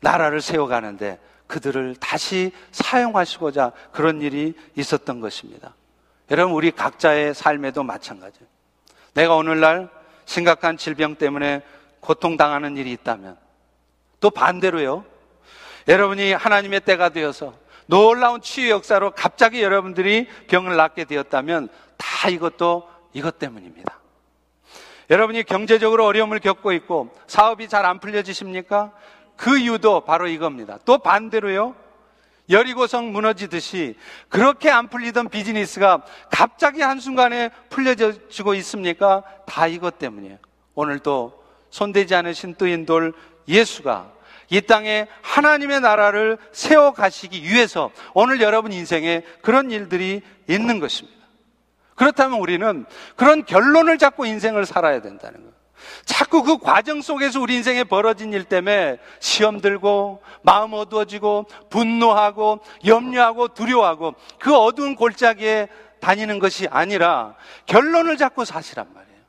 나라를 세워가는데 그들을 다시 사용하시고자 그런 일이 있었던 것입니다. 여러분, 우리 각자의 삶에도 마찬가지예요. 내가 오늘날 심각한 질병 때문에 고통당하는 일이 있다면 또 반대로요. 여러분이 하나님의 때가 되어서 놀라운 치유 역사로 갑자기 여러분들이 병을 낫게 되었다면 다 이것도 이것 때문입니다. 여러분이 경제적으로 어려움을 겪고 있고 사업이 잘 안 풀려지십니까? 그 이유도 바로 이겁니다. 또 반대로요. 여리고성 무너지듯이 그렇게 안 풀리던 비즈니스가 갑자기 한순간에 풀려지고 있습니까? 다 이것 때문이에요. 오늘도 손대지 않으신 뜨인 돌 예수가 이 땅에 하나님의 나라를 세워 가시기 위해서 오늘 여러분 인생에 그런 일들이 있는 것입니다. 그렇다면 우리는 그런 결론을 잡고 인생을 살아야 된다는 거예요. 자꾸 그 과정 속에서 우리 인생에 벌어진 일 때문에 시험 들고 마음 어두워지고 분노하고 염려하고 두려워하고 그 어두운 골짜기에 다니는 것이 아니라 결론을 잡고 사시란 말이에요.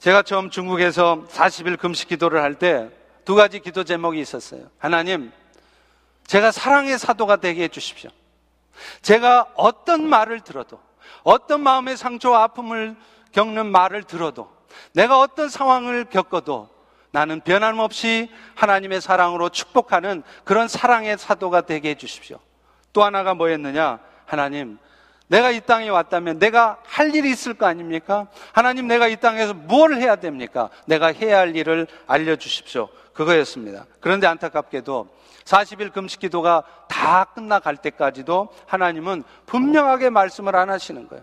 제가 처음 중국에서 40일 금식 기도를 할 때 두 가지 기도 제목이 있었어요. 하나님, 제가 사랑의 사도가 되게 해주십시오. 제가 어떤 말을 들어도 어떤 마음의 상처와 아픔을 겪는 말을 들어도 내가 어떤 상황을 겪어도 나는 변함없이 하나님의 사랑으로 축복하는 그런 사랑의 사도가 되게 해주십시오. 또 하나가 뭐였느냐? 하나님, 내가 이 땅에 왔다면 내가 할 일이 있을 거 아닙니까? 하나님, 내가 이 땅에서 무엇을 해야 됩니까? 내가 해야 할 일을 알려주십시오. 그거였습니다. 그런데 안타깝게도 40일 금식 기도가 다 끝나갈 때까지도 하나님은 분명하게 말씀을 안 하시는 거예요.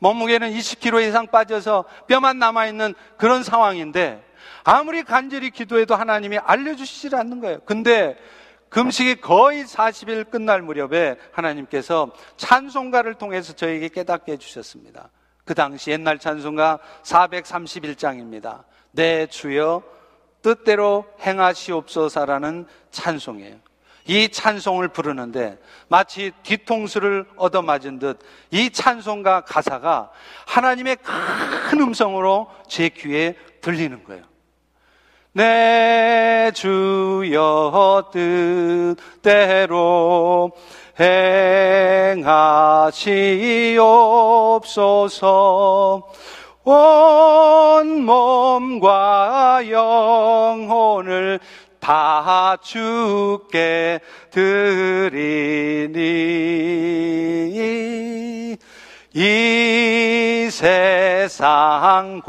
몸무게는 20kg 이상 빠져서 뼈만 남아있는 그런 상황인데 아무리 간절히 기도해도 하나님이 알려주시질 않는 거예요. 근데 금식이 거의 40일 끝날 무렵에 하나님께서 찬송가를 통해서 저에게 깨닫게 해주셨습니다. 그 당시 옛날 찬송가 431장입니다. 내 주여 뜻대로 행하시옵소서라는 찬송이에요. 이 찬송을 부르는데 마치 뒤통수를 얻어맞은 듯 이 찬송가 가사가 하나님의 큰 음성으로 제 귀에 들리는 거예요. 내 주여 뜻대로 행하시옵소서 온 몸과 영혼을 다 주께 드리니 이 세상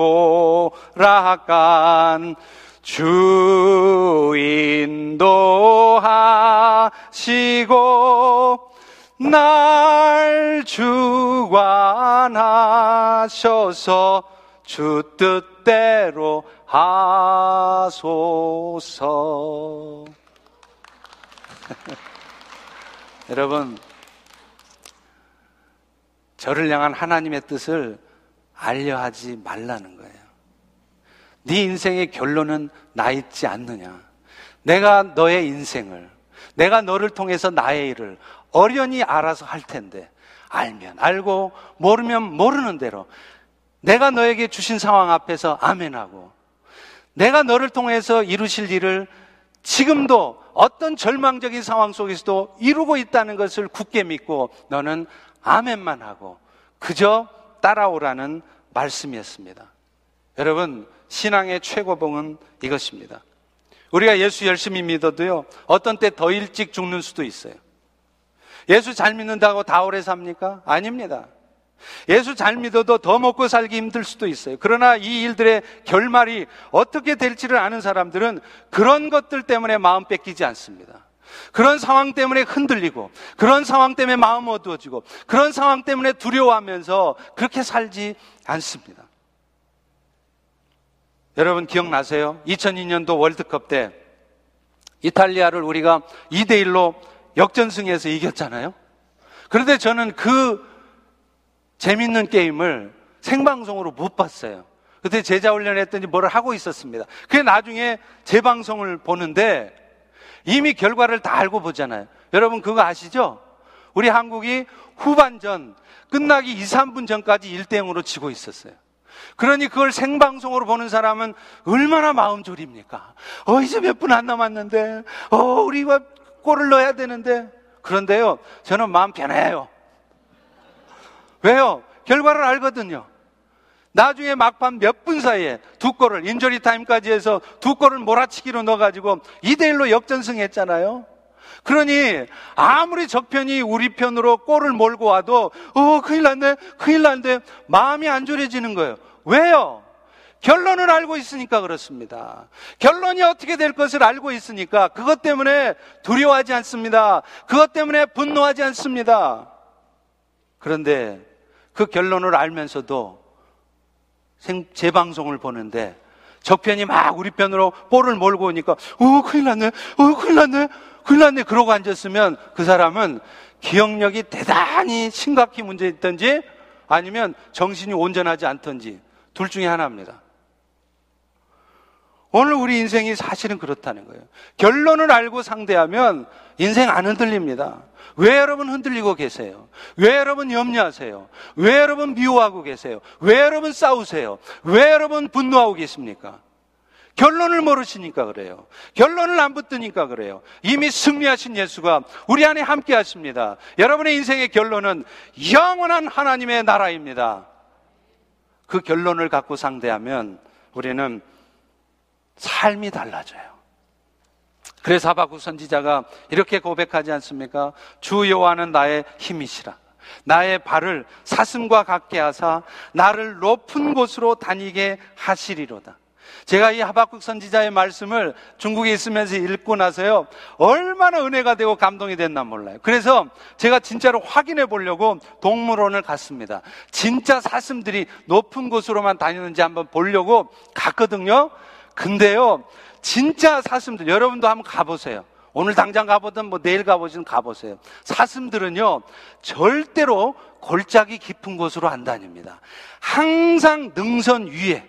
고락한 주 인도 하시고 날 주관하셔서 주 뜻대로 하소서. [laughs] 여러분, 저를 향한 하나님의 뜻을 알려하지 말라는 거예요. 네 인생의 결론은 나 있지 않느냐. 내가 너의 인생을, 내가 너를 통해서 나의 일을 어련히 알아서 할 텐데, 알면 알고, 모르면 모르는 대로, 내가 너에게 주신 상황 앞에서 아멘하고, 내가 너를 통해서 이루실 일을 지금도 어떤 절망적인 상황 속에서도 이루고 있다는 것을 굳게 믿고, 너는 아멘만 하고, 그저 따라오라는 말씀이었습니다. 여러분, 신앙의 최고봉은 이것입니다. 우리가 예수 열심히 믿어도요, 어떤 때 더 일찍 죽는 수도 있어요. 예수 잘 믿는다고 다 오래 삽니까? 아닙니다. 예수 잘 믿어도 더 먹고 살기 힘들 수도 있어요. 그러나 이 일들의 결말이 어떻게 될지를 아는 사람들은 그런 것들 때문에 마음 뺏기지 않습니다. 그런 상황 때문에 흔들리고, 그런 상황 때문에 마음 어두워지고, 그런 상황 때문에 두려워하면서 그렇게 살지 않습니다. 여러분 기억나세요? 2002년도 월드컵 때 이탈리아를 우리가 2대1로 역전승에서 이겼잖아요? 그런데 저는 그 재밌는 게임을 생방송으로 못 봤어요. 그때 제자 훈련 했더니 뭐를 하고 있었습니다. 그게 나중에 재방송을 보는데 이미 결과를 다 알고 보잖아요. 여러분 그거 아시죠? 우리 한국이 후반전 끝나기 2, 3분 전까지 1대0으로 지고 있었어요. 그러니 그걸 생방송으로 보는 사람은 얼마나 마음 졸입니까? 어, 이제 몇 분 안 남았는데, 어, 우리가 골을 넣어야 되는데. 그런데요, 저는 마음 편해요. 왜요? 결과를 알거든요. 나중에 막판 몇 분 사이에 두 골을, 인조리 타임까지 해서 두 골을 몰아치기로 넣어가지고 2대1로 역전승했잖아요. 그러니 아무리 적편이 우리 편으로 골을 몰고 와도 어 큰일 났네 큰일 났네 마음이 안 졸여지는 거예요 왜요? 결론을 알고 있으니까 그렇습니다. 결론이 어떻게 될 것을 알고 있으니까 그것 때문에 두려워하지 않습니다. 그것 때문에 분노하지 않습니다. 그런데 그 결론을 알면서도 생, 재방송을 보는데 적편이 막 우리 편으로 볼을 몰고 오니까 어 큰일 났네 어 큰일 났네 큰일 났네 그러고 앉았으면 그 사람은 기억력이 대단히 심각히 문제 있던지 아니면 정신이 온전하지 않던지 둘 중에 하나입니다. 오늘 우리 인생이 사실은 그렇다는 거예요. 결론을 알고 상대하면 인생 안 흔들립니다. 왜 여러분 흔들리고 계세요? 왜 여러분 염려하세요? 왜 여러분 미워하고 계세요? 왜 여러분 싸우세요? 왜 여러분 분노하고 계십니까? 결론을 모르시니까 그래요. 결론을 안 붙드니까 그래요. 이미 승리하신 예수가 우리 안에 함께 하십니다. 여러분의 인생의 결론은 영원한 하나님의 나라입니다. 그 결론을 갖고 상대하면 우리는 삶이 달라져요. 그래서 하박국 선지자가 이렇게 고백하지 않습니까? 주 여호와는 나의 힘이시라. 나의 발을 사슴과 같게 하사 나를 높은 곳으로 다니게 하시리로다. 제가 이 하박국 선지자의 말씀을 중국에 있으면서 읽고 나서요, 얼마나 은혜가 되고 감동이 됐나 몰라요. 그래서 제가 진짜로 확인해 보려고 동물원을 갔습니다. 진짜 사슴들이 높은 곳으로만 다니는지 한번 보려고 갔거든요. 근데요, 진짜 사슴들, 여러분도 한번 가보세요. 오늘 당장 가보든 뭐 내일 가보든 가보세요. 사슴들은요, 절대로 골짜기 깊은 곳으로 안 다닙니다. 항상 능선 위에,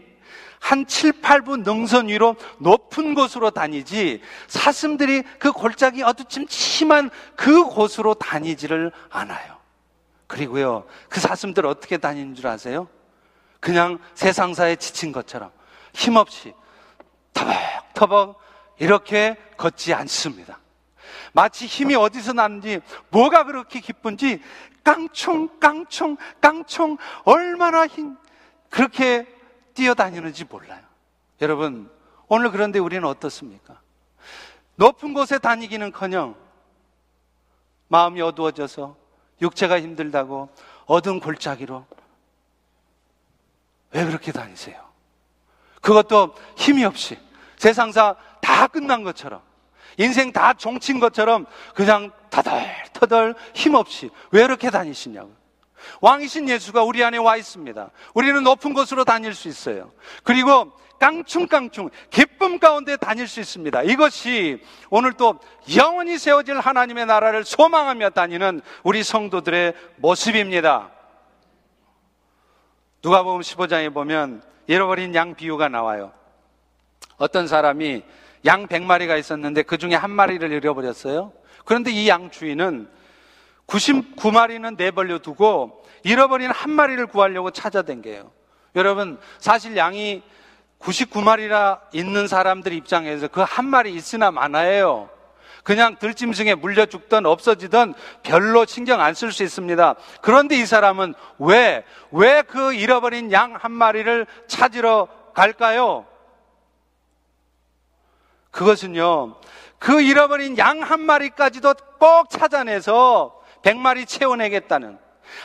한 7, 8분 능선 위로 높은 곳으로 다니지 사슴들이 그 골짜기 어두침침한 그 곳으로 다니지를 않아요. 그리고요, 그 사슴들 어떻게 다니는 줄 아세요? 그냥 세상사에 지친 것처럼 힘없이 터벅터벅 이렇게 걷지 않습니다. 마치 힘이 어디서 나는지 뭐가 그렇게 기쁜지 깡총 깡총 깡총 얼마나 힘 그렇게 뛰어다니는지 몰라요. 여러분, 오늘 그런데 우리는 어떻습니까? 높은 곳에 다니기는 커녕 마음이 어두워져서 육체가 힘들다고 어두운 골짜기로 왜 그렇게 다니세요? 그것도 힘이 없이 세상사 다 끝난 것처럼 인생 다 종친 것처럼 그냥 터덜터덜 힘없이 왜 이렇게 다니시냐고. 왕이신 예수가 우리 안에 와 있습니다. 우리는 높은 곳으로 다닐 수 있어요. 그리고 깡충깡충 기쁨 가운데 다닐 수 있습니다. 이것이 오늘 또 영원히 세워질 하나님의 나라를 소망하며 다니는 우리 성도들의 모습입니다. 누가복음 15장에 보면 잃어버린 양 비유가 나와요. 어떤 사람이 양 100마리가 있었는데 그 중에 한 마리를 잃어버렸어요. 그런데 이 양 주인은 99마리는 내버려 두고 잃어버린 한 마리를 구하려고 찾아댄게요. 여러분, 사실 양이 99마리나 있는 사람들 입장에서 그 한 마리 있으나 마나예요. 그냥 들짐승에 물려 죽던 없어지던 별로 신경 안 쓸 수 있습니다. 그런데 이 사람은 왜, 왜 그 잃어버린 양 한 마리를 찾으러 갈까요? 그것은요, 그 잃어버린 양 한 마리까지도 꼭 찾아내서 100마리 채워내겠다는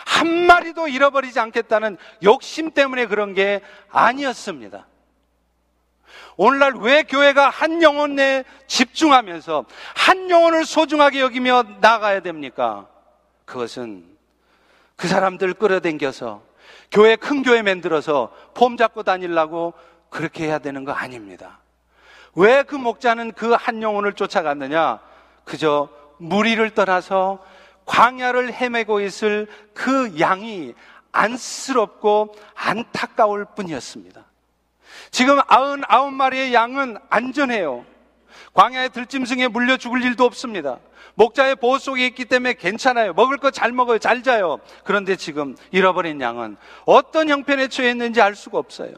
한 마리도 잃어버리지 않겠다는 욕심 때문에 그런 게 아니었습니다. 오늘날 왜 교회가 한 영혼에 집중하면서 한 영혼을 소중하게 여기며 나가야 됩니까? 그것은 그 사람들 끌어당겨서 교회 큰 교회 만들어서 폼 잡고 다니려고 그렇게 해야 되는 거 아닙니다. 왜 그 목자는 그 한 영혼을 쫓아갔느냐? 그저 무리를 떠나서 광야를 헤매고 있을 그 양이 안쓰럽고 안타까울 뿐이었습니다. 지금 아흔 아홉 마리의 양은 안전해요. 광야의 들짐승에 물려 죽을 일도 없습니다. 목자의 보호 속에 있기 때문에 괜찮아요. 먹을 거 잘 먹어요. 잘 자요. 그런데 지금 잃어버린 양은 어떤 형편에 처해 있는지 알 수가 없어요.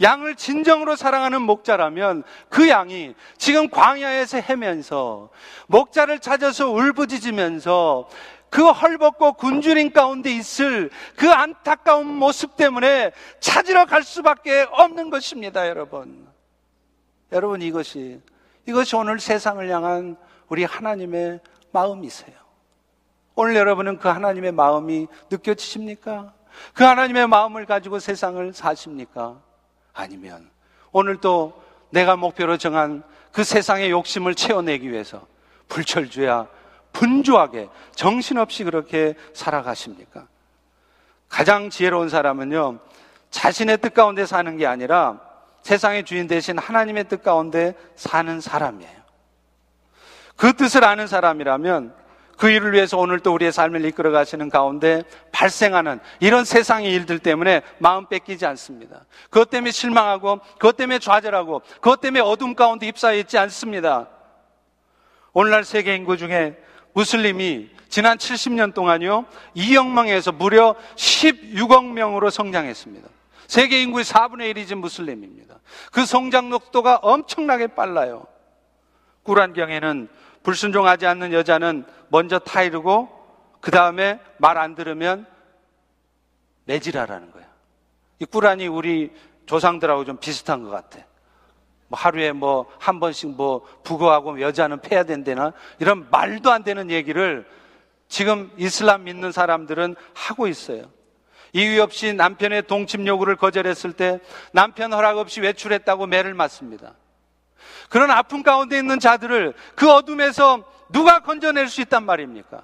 양을 진정으로 사랑하는 목자라면 그 양이 지금 광야에서 헤면서 목자를 찾아서 울부짖으면서 그 헐벗고 군주린 가운데 있을 그 안타까운 모습 때문에 찾으러 갈 수밖에 없는 것입니다, 여러분. 여러분 이것이 이것이 오늘 세상을 향한 우리 하나님의 마음이세요. 오늘 여러분은 그 하나님의 마음이 느껴지십니까? 그 하나님의 마음을 가지고 세상을 사십니까? 아니면 오늘도 내가 목표로 정한 그 세상의 욕심을 채워내기 위해서 불철주야 분주하게 정신없이 그렇게 살아가십니까? 가장 지혜로운 사람은요, 자신의 뜻 가운데 사는 게 아니라 세상의 주인 대신 하나님의 뜻 가운데 사는 사람이에요. 그 뜻을 아는 사람이라면 그 일을 위해서 오늘 또 우리의 삶을 이끌어 가시는 가운데 발생하는 이런 세상의 일들 때문에 마음 뺏기지 않습니다. 그것 때문에 실망하고, 그것 때문에 좌절하고, 그것 때문에 어둠 가운데 입사해 있지 않습니다. 오늘날 세계 인구 중에 무슬림이 지난 70년 동안요, 2억 명에서 무려 16억 명으로 성장했습니다. 세계 인구의 4분의 1이 지금 무슬림입니다. 그 성장 속도가 엄청나게 빨라요. 꾸란경에는 불순종하지 않는 여자는 먼저 타이르고 그 다음에 말 안 들으면 매질하라는 거야. 이 꾸란이 우리 조상들하고 좀 비슷한 것 같아. 뭐 하루에 뭐 한 번씩 뭐 부거하고 여자는 패야 된다나 이런 말도 안 되는 얘기를 지금 이슬람 믿는 사람들은 하고 있어요. 이유 없이 남편의 동침 요구를 거절했을 때 남편 허락 없이 외출했다고 매를 맞습니다. 그런 아픔 가운데 있는 자들을 그 어둠에서 누가 건져낼 수 있단 말입니까?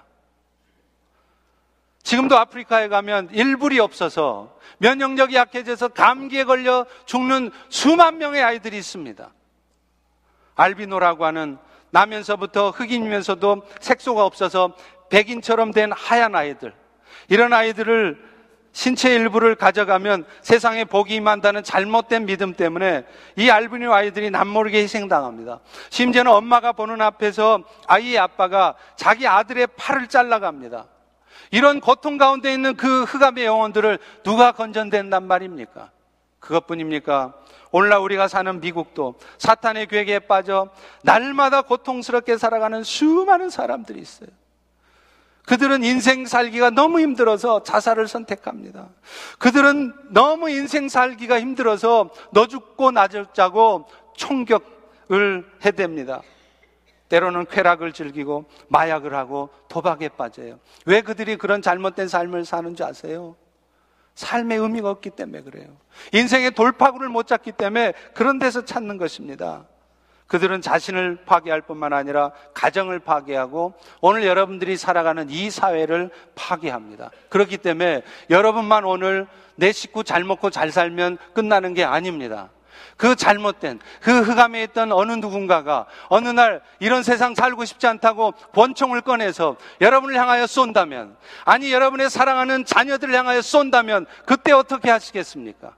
지금도 아프리카에 가면 일불이 없어서 면역력이 약해져서 감기에 걸려 죽는 수만 명의 아이들이 있습니다. 알비노라고 하는 나면서부터 흑인이면서도 색소가 없어서 백인처럼 된 하얀 아이들. 이런 아이들을 신체 일부를 가져가면 세상에 복이 임한다는 잘못된 믿음 때문에 이 알비노 아이들이 남모르게 희생당합니다. 심지어는 엄마가 보는 앞에서 아이의 아빠가 자기 아들의 팔을 잘라갑니다. 이런 고통 가운데 있는 그 흑암의 영혼들을 누가 건전된단 말입니까? 그것뿐입니까? 오늘날 우리가 사는 미국도 사탄의 괴계에 빠져 날마다 고통스럽게 살아가는 수많은 사람들이 있어요. 그들은 인생 살기가 너무 힘들어서 자살을 선택합니다. 그들은 너무 인생 살기가 힘들어서 너 죽고 나 죽자고 총격을 해댑니다. 때로는 쾌락을 즐기고 마약을 하고 도박에 빠져요. 왜 그들이 그런 잘못된 삶을 사는 줄 아세요? 삶의 의미가 없기 때문에 그래요. 인생의 돌파구를 못 잡기 때문에 그런 데서 찾는 것입니다. 그들은 자신을 파괴할 뿐만 아니라 가정을 파괴하고 오늘 여러분들이 살아가는 이 사회를 파괴합니다. 그렇기 때문에 여러분만 오늘 내 식구 잘 먹고 잘 살면 끝나는 게 아닙니다. 그 잘못된 그 흑암에 있던 어느 누군가가 어느 날 이런 세상 살고 싶지 않다고 권총을 꺼내서 여러분을 향하여 쏜다면 아니 여러분의 사랑하는 자녀들을 향하여 쏜다면 그때 어떻게 하시겠습니까?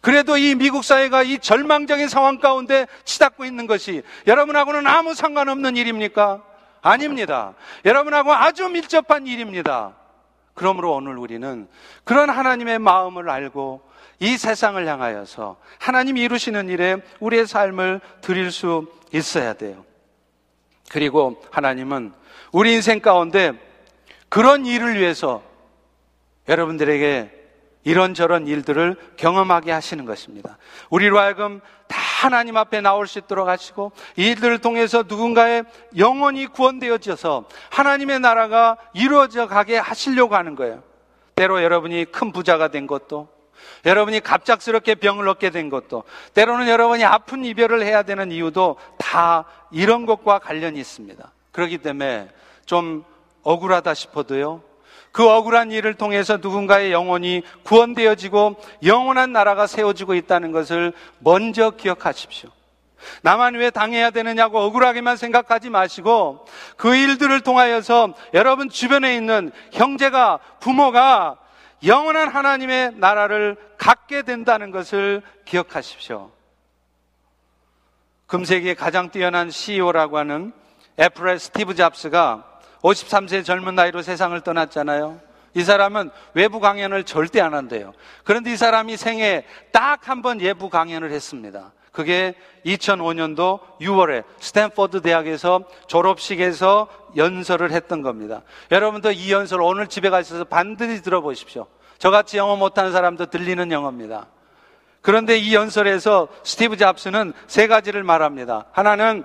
그래도 이 미국 사회가 이 절망적인 상황 가운데 치닫고 있는 것이 여러분하고는 아무 상관없는 일입니까? 아닙니다. 여러분하고 아주 밀접한 일입니다. 그러므로 오늘 우리는 그런 하나님의 마음을 알고 이 세상을 향하여서 하나님이 이루시는 일에 우리의 삶을 드릴 수 있어야 돼요. 그리고 하나님은 우리 인생 가운데 그런 일을 위해서 여러분들에게 이런저런 일들을 경험하게 하시는 것입니다. 우리로 하여금 다 하나님 앞에 나올 수 있도록 하시고 이 일들을 통해서 누군가의 영혼이 구원되어져서 하나님의 나라가 이루어져 가게 하시려고 하는 거예요. 때로 여러분이 큰 부자가 된 것도 여러분이 갑작스럽게 병을 얻게 된 것도 때로는 여러분이 아픈 이별을 해야 되는 이유도 다 이런 것과 관련이 있습니다. 그렇기 때문에 좀 억울하다 싶어도요. 그 억울한 일을 통해서 누군가의 영혼이 구원되어지고 영원한 나라가 세워지고 있다는 것을 먼저 기억하십시오. 나만 왜 당해야 되느냐고 억울하게만 생각하지 마시고 그 일들을 통하여서 여러분 주변에 있는 형제가 부모가 영원한 하나님의 나라를 갖게 된다는 것을 기억하십시오. 금세기의 가장 뛰어난 CEO라고 하는 애플의 스티브 잡스가 53세 젊은 나이로 세상을 떠났잖아요. 이 사람은 외부 강연을 절대 안 한대요. 그런데 이 사람이 생애 딱한 번 예부 강연을 했습니다. 그게 2005년도 6월에 스탠퍼드 대학에서 졸업식에서 연설을 했던 겁니다. 여러분도 이 연설 오늘 집에 가셔서 반드시 들어보십시오. 저같이 영어 못하는 사람도 들리는 영어입니다. 그런데 이 연설에서 스티브 잡스는 세 가지를 말합니다. 하나는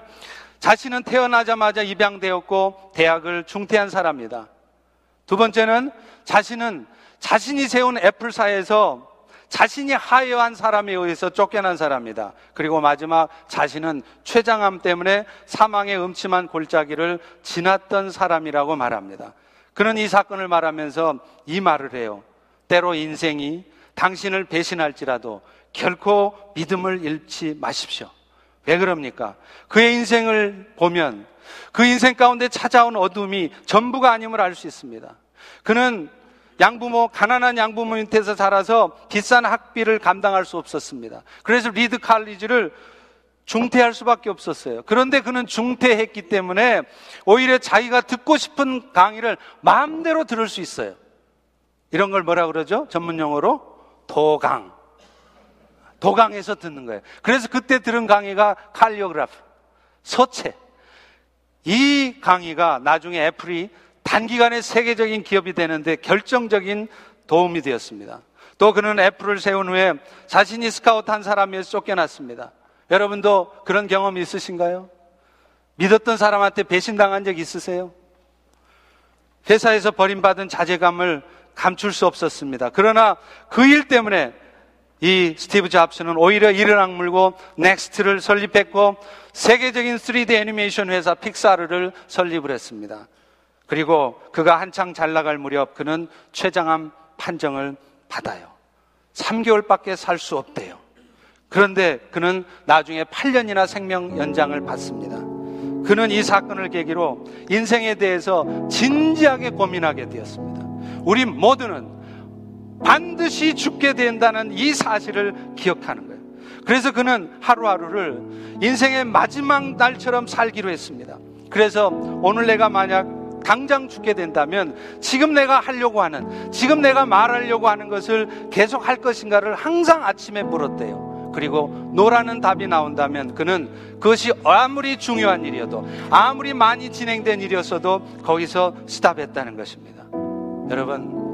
자신은 태어나자마자 입양되었고 대학을 중퇴한 사람이다. 두 번째는 자신은 자신이 세운 애플사에서 자신이 하여한 사람에 의해서 쫓겨난 사람이다. 그리고 마지막 자신은 췌장암 때문에 사망의 음침한 골짜기를 지났던 사람이라고 말합니다. 그는 이 사건을 말하면서 이 말을 해요. 때로 인생이 당신을 배신할지라도 결코 믿음을 잃지 마십시오. 왜 그럽니까? 그의 인생을 보면 그 인생 가운데 찾아온 어둠이 전부가 아님을 알 수 있습니다. 그는 양부모, 가난한 양부모 밑에서 자라서 비싼 학비를 감당할 수 없었습니다. 그래서 리드 칼리지를 중퇴할 수밖에 없었어요. 그런데 그는 중퇴했기 때문에 오히려 자기가 듣고 싶은 강의를 마음대로 들을 수 있어요. 이런 걸 뭐라 그러죠? 전문 용어로 도강. 도강에서 듣는 거예요. 그래서 그때 들은 강의가 칼리오그라프, 서체. 이 강의가 나중에 애플이 단기간에 세계적인 기업이 되는데 결정적인 도움이 되었습니다. 또 그는 애플을 세운 후에 자신이 스카우트 한 사람에서 쫓겨났습니다. 여러분도 그런 경험 있으신가요? 믿었던 사람한테 배신당한 적 있으세요? 회사에서 버림받은 자괴감을 감출 수 없었습니다. 그러나 그 일 때문에 이 스티브 잡스는 오히려 이를 악물고 넥스트를 설립했고 세계적인 3D 애니메이션 회사 픽사를 설립을 했습니다. 그리고 그가 한창 잘 나갈 무렵 그는 췌장암 판정을 받아요. 3개월밖에 살 수 없대요. 그런데 그는 나중에 8년이나 생명 연장을 받습니다. 그는 이 사건을 계기로 인생에 대해서 진지하게 고민하게 되었습니다. 우리 모두는 반드시 죽게 된다는 이 사실을 기억하는 거예요. 그래서 그는 하루하루를 인생의 마지막 날처럼 살기로 했습니다. 그래서 오늘 내가 만약 당장 죽게 된다면 지금 내가 하려고 하는, 지금 내가 말하려고 하는 것을 계속 할 것인가를 항상 아침에 물었대요. 그리고 노라는 답이 나온다면 그는 그것이 아무리 중요한 일이어도 아무리 많이 진행된 일이었어도 거기서 스탑했다는 것입니다. 여러분,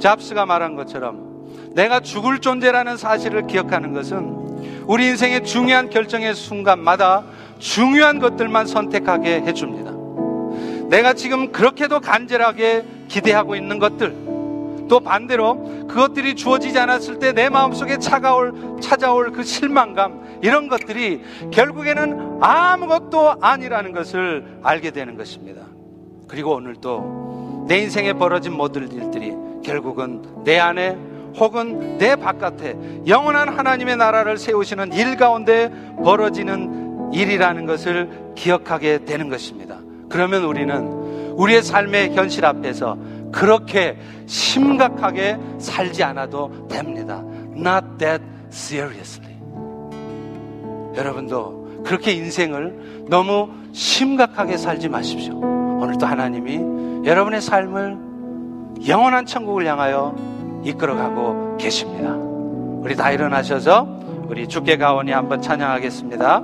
잡스가 말한 것처럼 내가 죽을 존재라는 사실을 기억하는 것은 우리 인생의 중요한 결정의 순간마다 중요한 것들만 선택하게 해줍니다. 내가 지금 그렇게도 간절하게 기대하고 있는 것들, 또 반대로 그것들이 주어지지 않았을 때 내 마음속에 차가올, 찾아올 그 실망감, 이런 것들이 결국에는 아무것도 아니라는 것을 알게 되는 것입니다. 그리고 오늘도 내 인생에 벌어진 모든 일들이 결국은 내 안에 혹은 내 바깥에 영원한 하나님의 나라를 세우시는 일 가운데 벌어지는 일이라는 것을 기억하게 되는 것입니다. 그러면 우리는 우리의 삶의 현실 앞에서 그렇게 심각하게 살지 않아도 됩니다. Not that seriously. 여러분도 그렇게 인생을 너무 심각하게 살지 마십시오. 오늘도 하나님이 여러분의 삶을 영원한 천국을 향하여 이끌어가고 계십니다. 우리 다 일어나셔서 우리 주께 가오니 한번 찬양하겠습니다.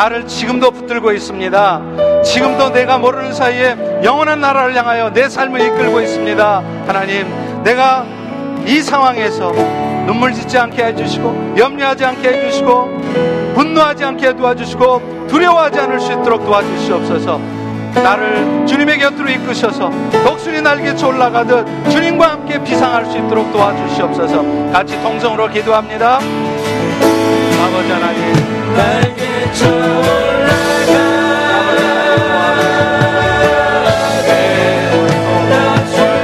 나를 지금도 붙들고 있습니다. 지금도 내가 모르는 사이에 영원한 나라를 향하여 내 삶을 이끌고 있습니다. 하나님, 내가 이 상황에서 눈물 짓지 않게 해주시고, 염려하지 않게 해주시고, 분노하지 않게 도와주시고, 두려워하지 않을 수 있도록 도와주시옵소서. 나를 주님의 곁으로 이끄셔서 독수리 날개쳐 올라가듯 주님과 함께 비상할 수 있도록 도와주시옵소서. 같이 동성으로 기도합니다. 아버지 하나님. 날개쳐 올라가